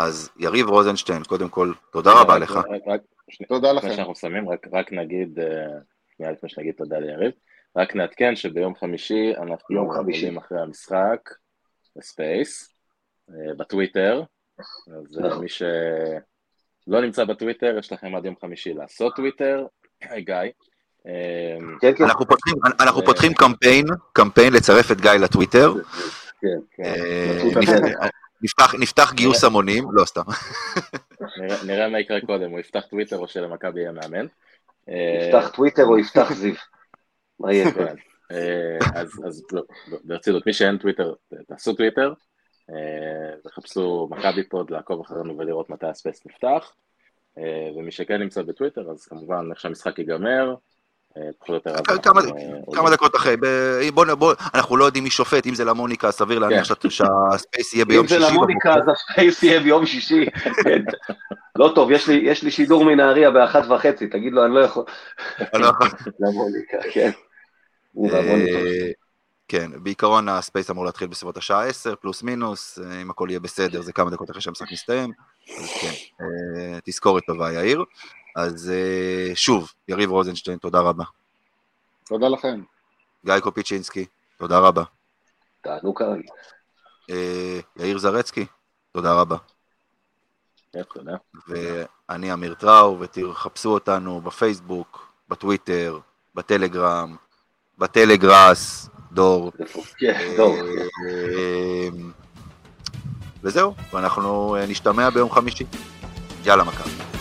אז יריב רוזנשטיין, קודם כל, תודה רבה רק- לך. רק- רק- שני- תודה לפני לכם. שאנחנו מסיימים, רק, רק נגיד, אה, שנייה לפני שנגיד תודה ליריב, רק נעדכן שביום חמישי אנחנו יום חמישי. אחרי המשחק ב space, אה, בטוויטר, אז אה, נכון. מי שלא נמצא בטוויטר, יש לכם עד יום חמישי לעשות טוויטר, היי גיא. אה, כן, כן. אנחנו פותחים, אנחנו פותחים קמפיין, קמפיין לצרף את גיא לטוויטר. כן. כן, אה. נפתח- נפתח גיוס המונים, לא סתם. נראה- נראה מה יקרה קודם, הוא יפתח טוויטר או שלמכבי יהיה מאמן. אה, יפתח טוויטר או יפתח זיו. מה יהיה? כן. אה, אז, אז לא, לא, ברצינות, מי שאין טוויטר, תעשו טוויטר, אה, תחפשו מכבי פוד, לעקוב אחרינו ולראות מתי ה space נפתח, אה, ומי שכן נמצא בטוויטר, אז כמובן איך שהמשחק ייגמר, אה, פחות או יותר... כמה- אה. דקות אחרי, ב- בוא, נ- בוא, אנחנו לא יודעים מי שופט, אם זה למוניקה, סביר להניח כן. שה- שהספייס יהיה ביום אם זה שישי. למוניקה, אז הספייס יהיה ביום שישי. כן. לא טוב, יש לי, יש לי שידור מנהריה באחת וחצי, תגיד לו, אני לא יכול. לא. למוניקה, כן. אה, כן, בעיקרון הספייס אמור להתחיל בסביבות השעה 10, פלוס מינוס, אה, אם הכל יהיה בסדר, זה כמה דקות אחרי שהמשחק מסתיים, אז כן, תזכורת טובה יאיר. אז אה, שוב, יריב רוזנשטיין, תודה רבה. תודה לכם. גיא קופיצ'ינסקי, תודה רבה. תענו כרגיל. אה, יאיר זרצקי, תודה רבה. תודה. ואני אמיר טראו, ותחפשו אותנו בפייסבוק, בטוויטר, בטלגרם, בטלגראס, דור. אה, וזהו, ואנחנו נשתמע ביום חמישי. יאללה מכבי.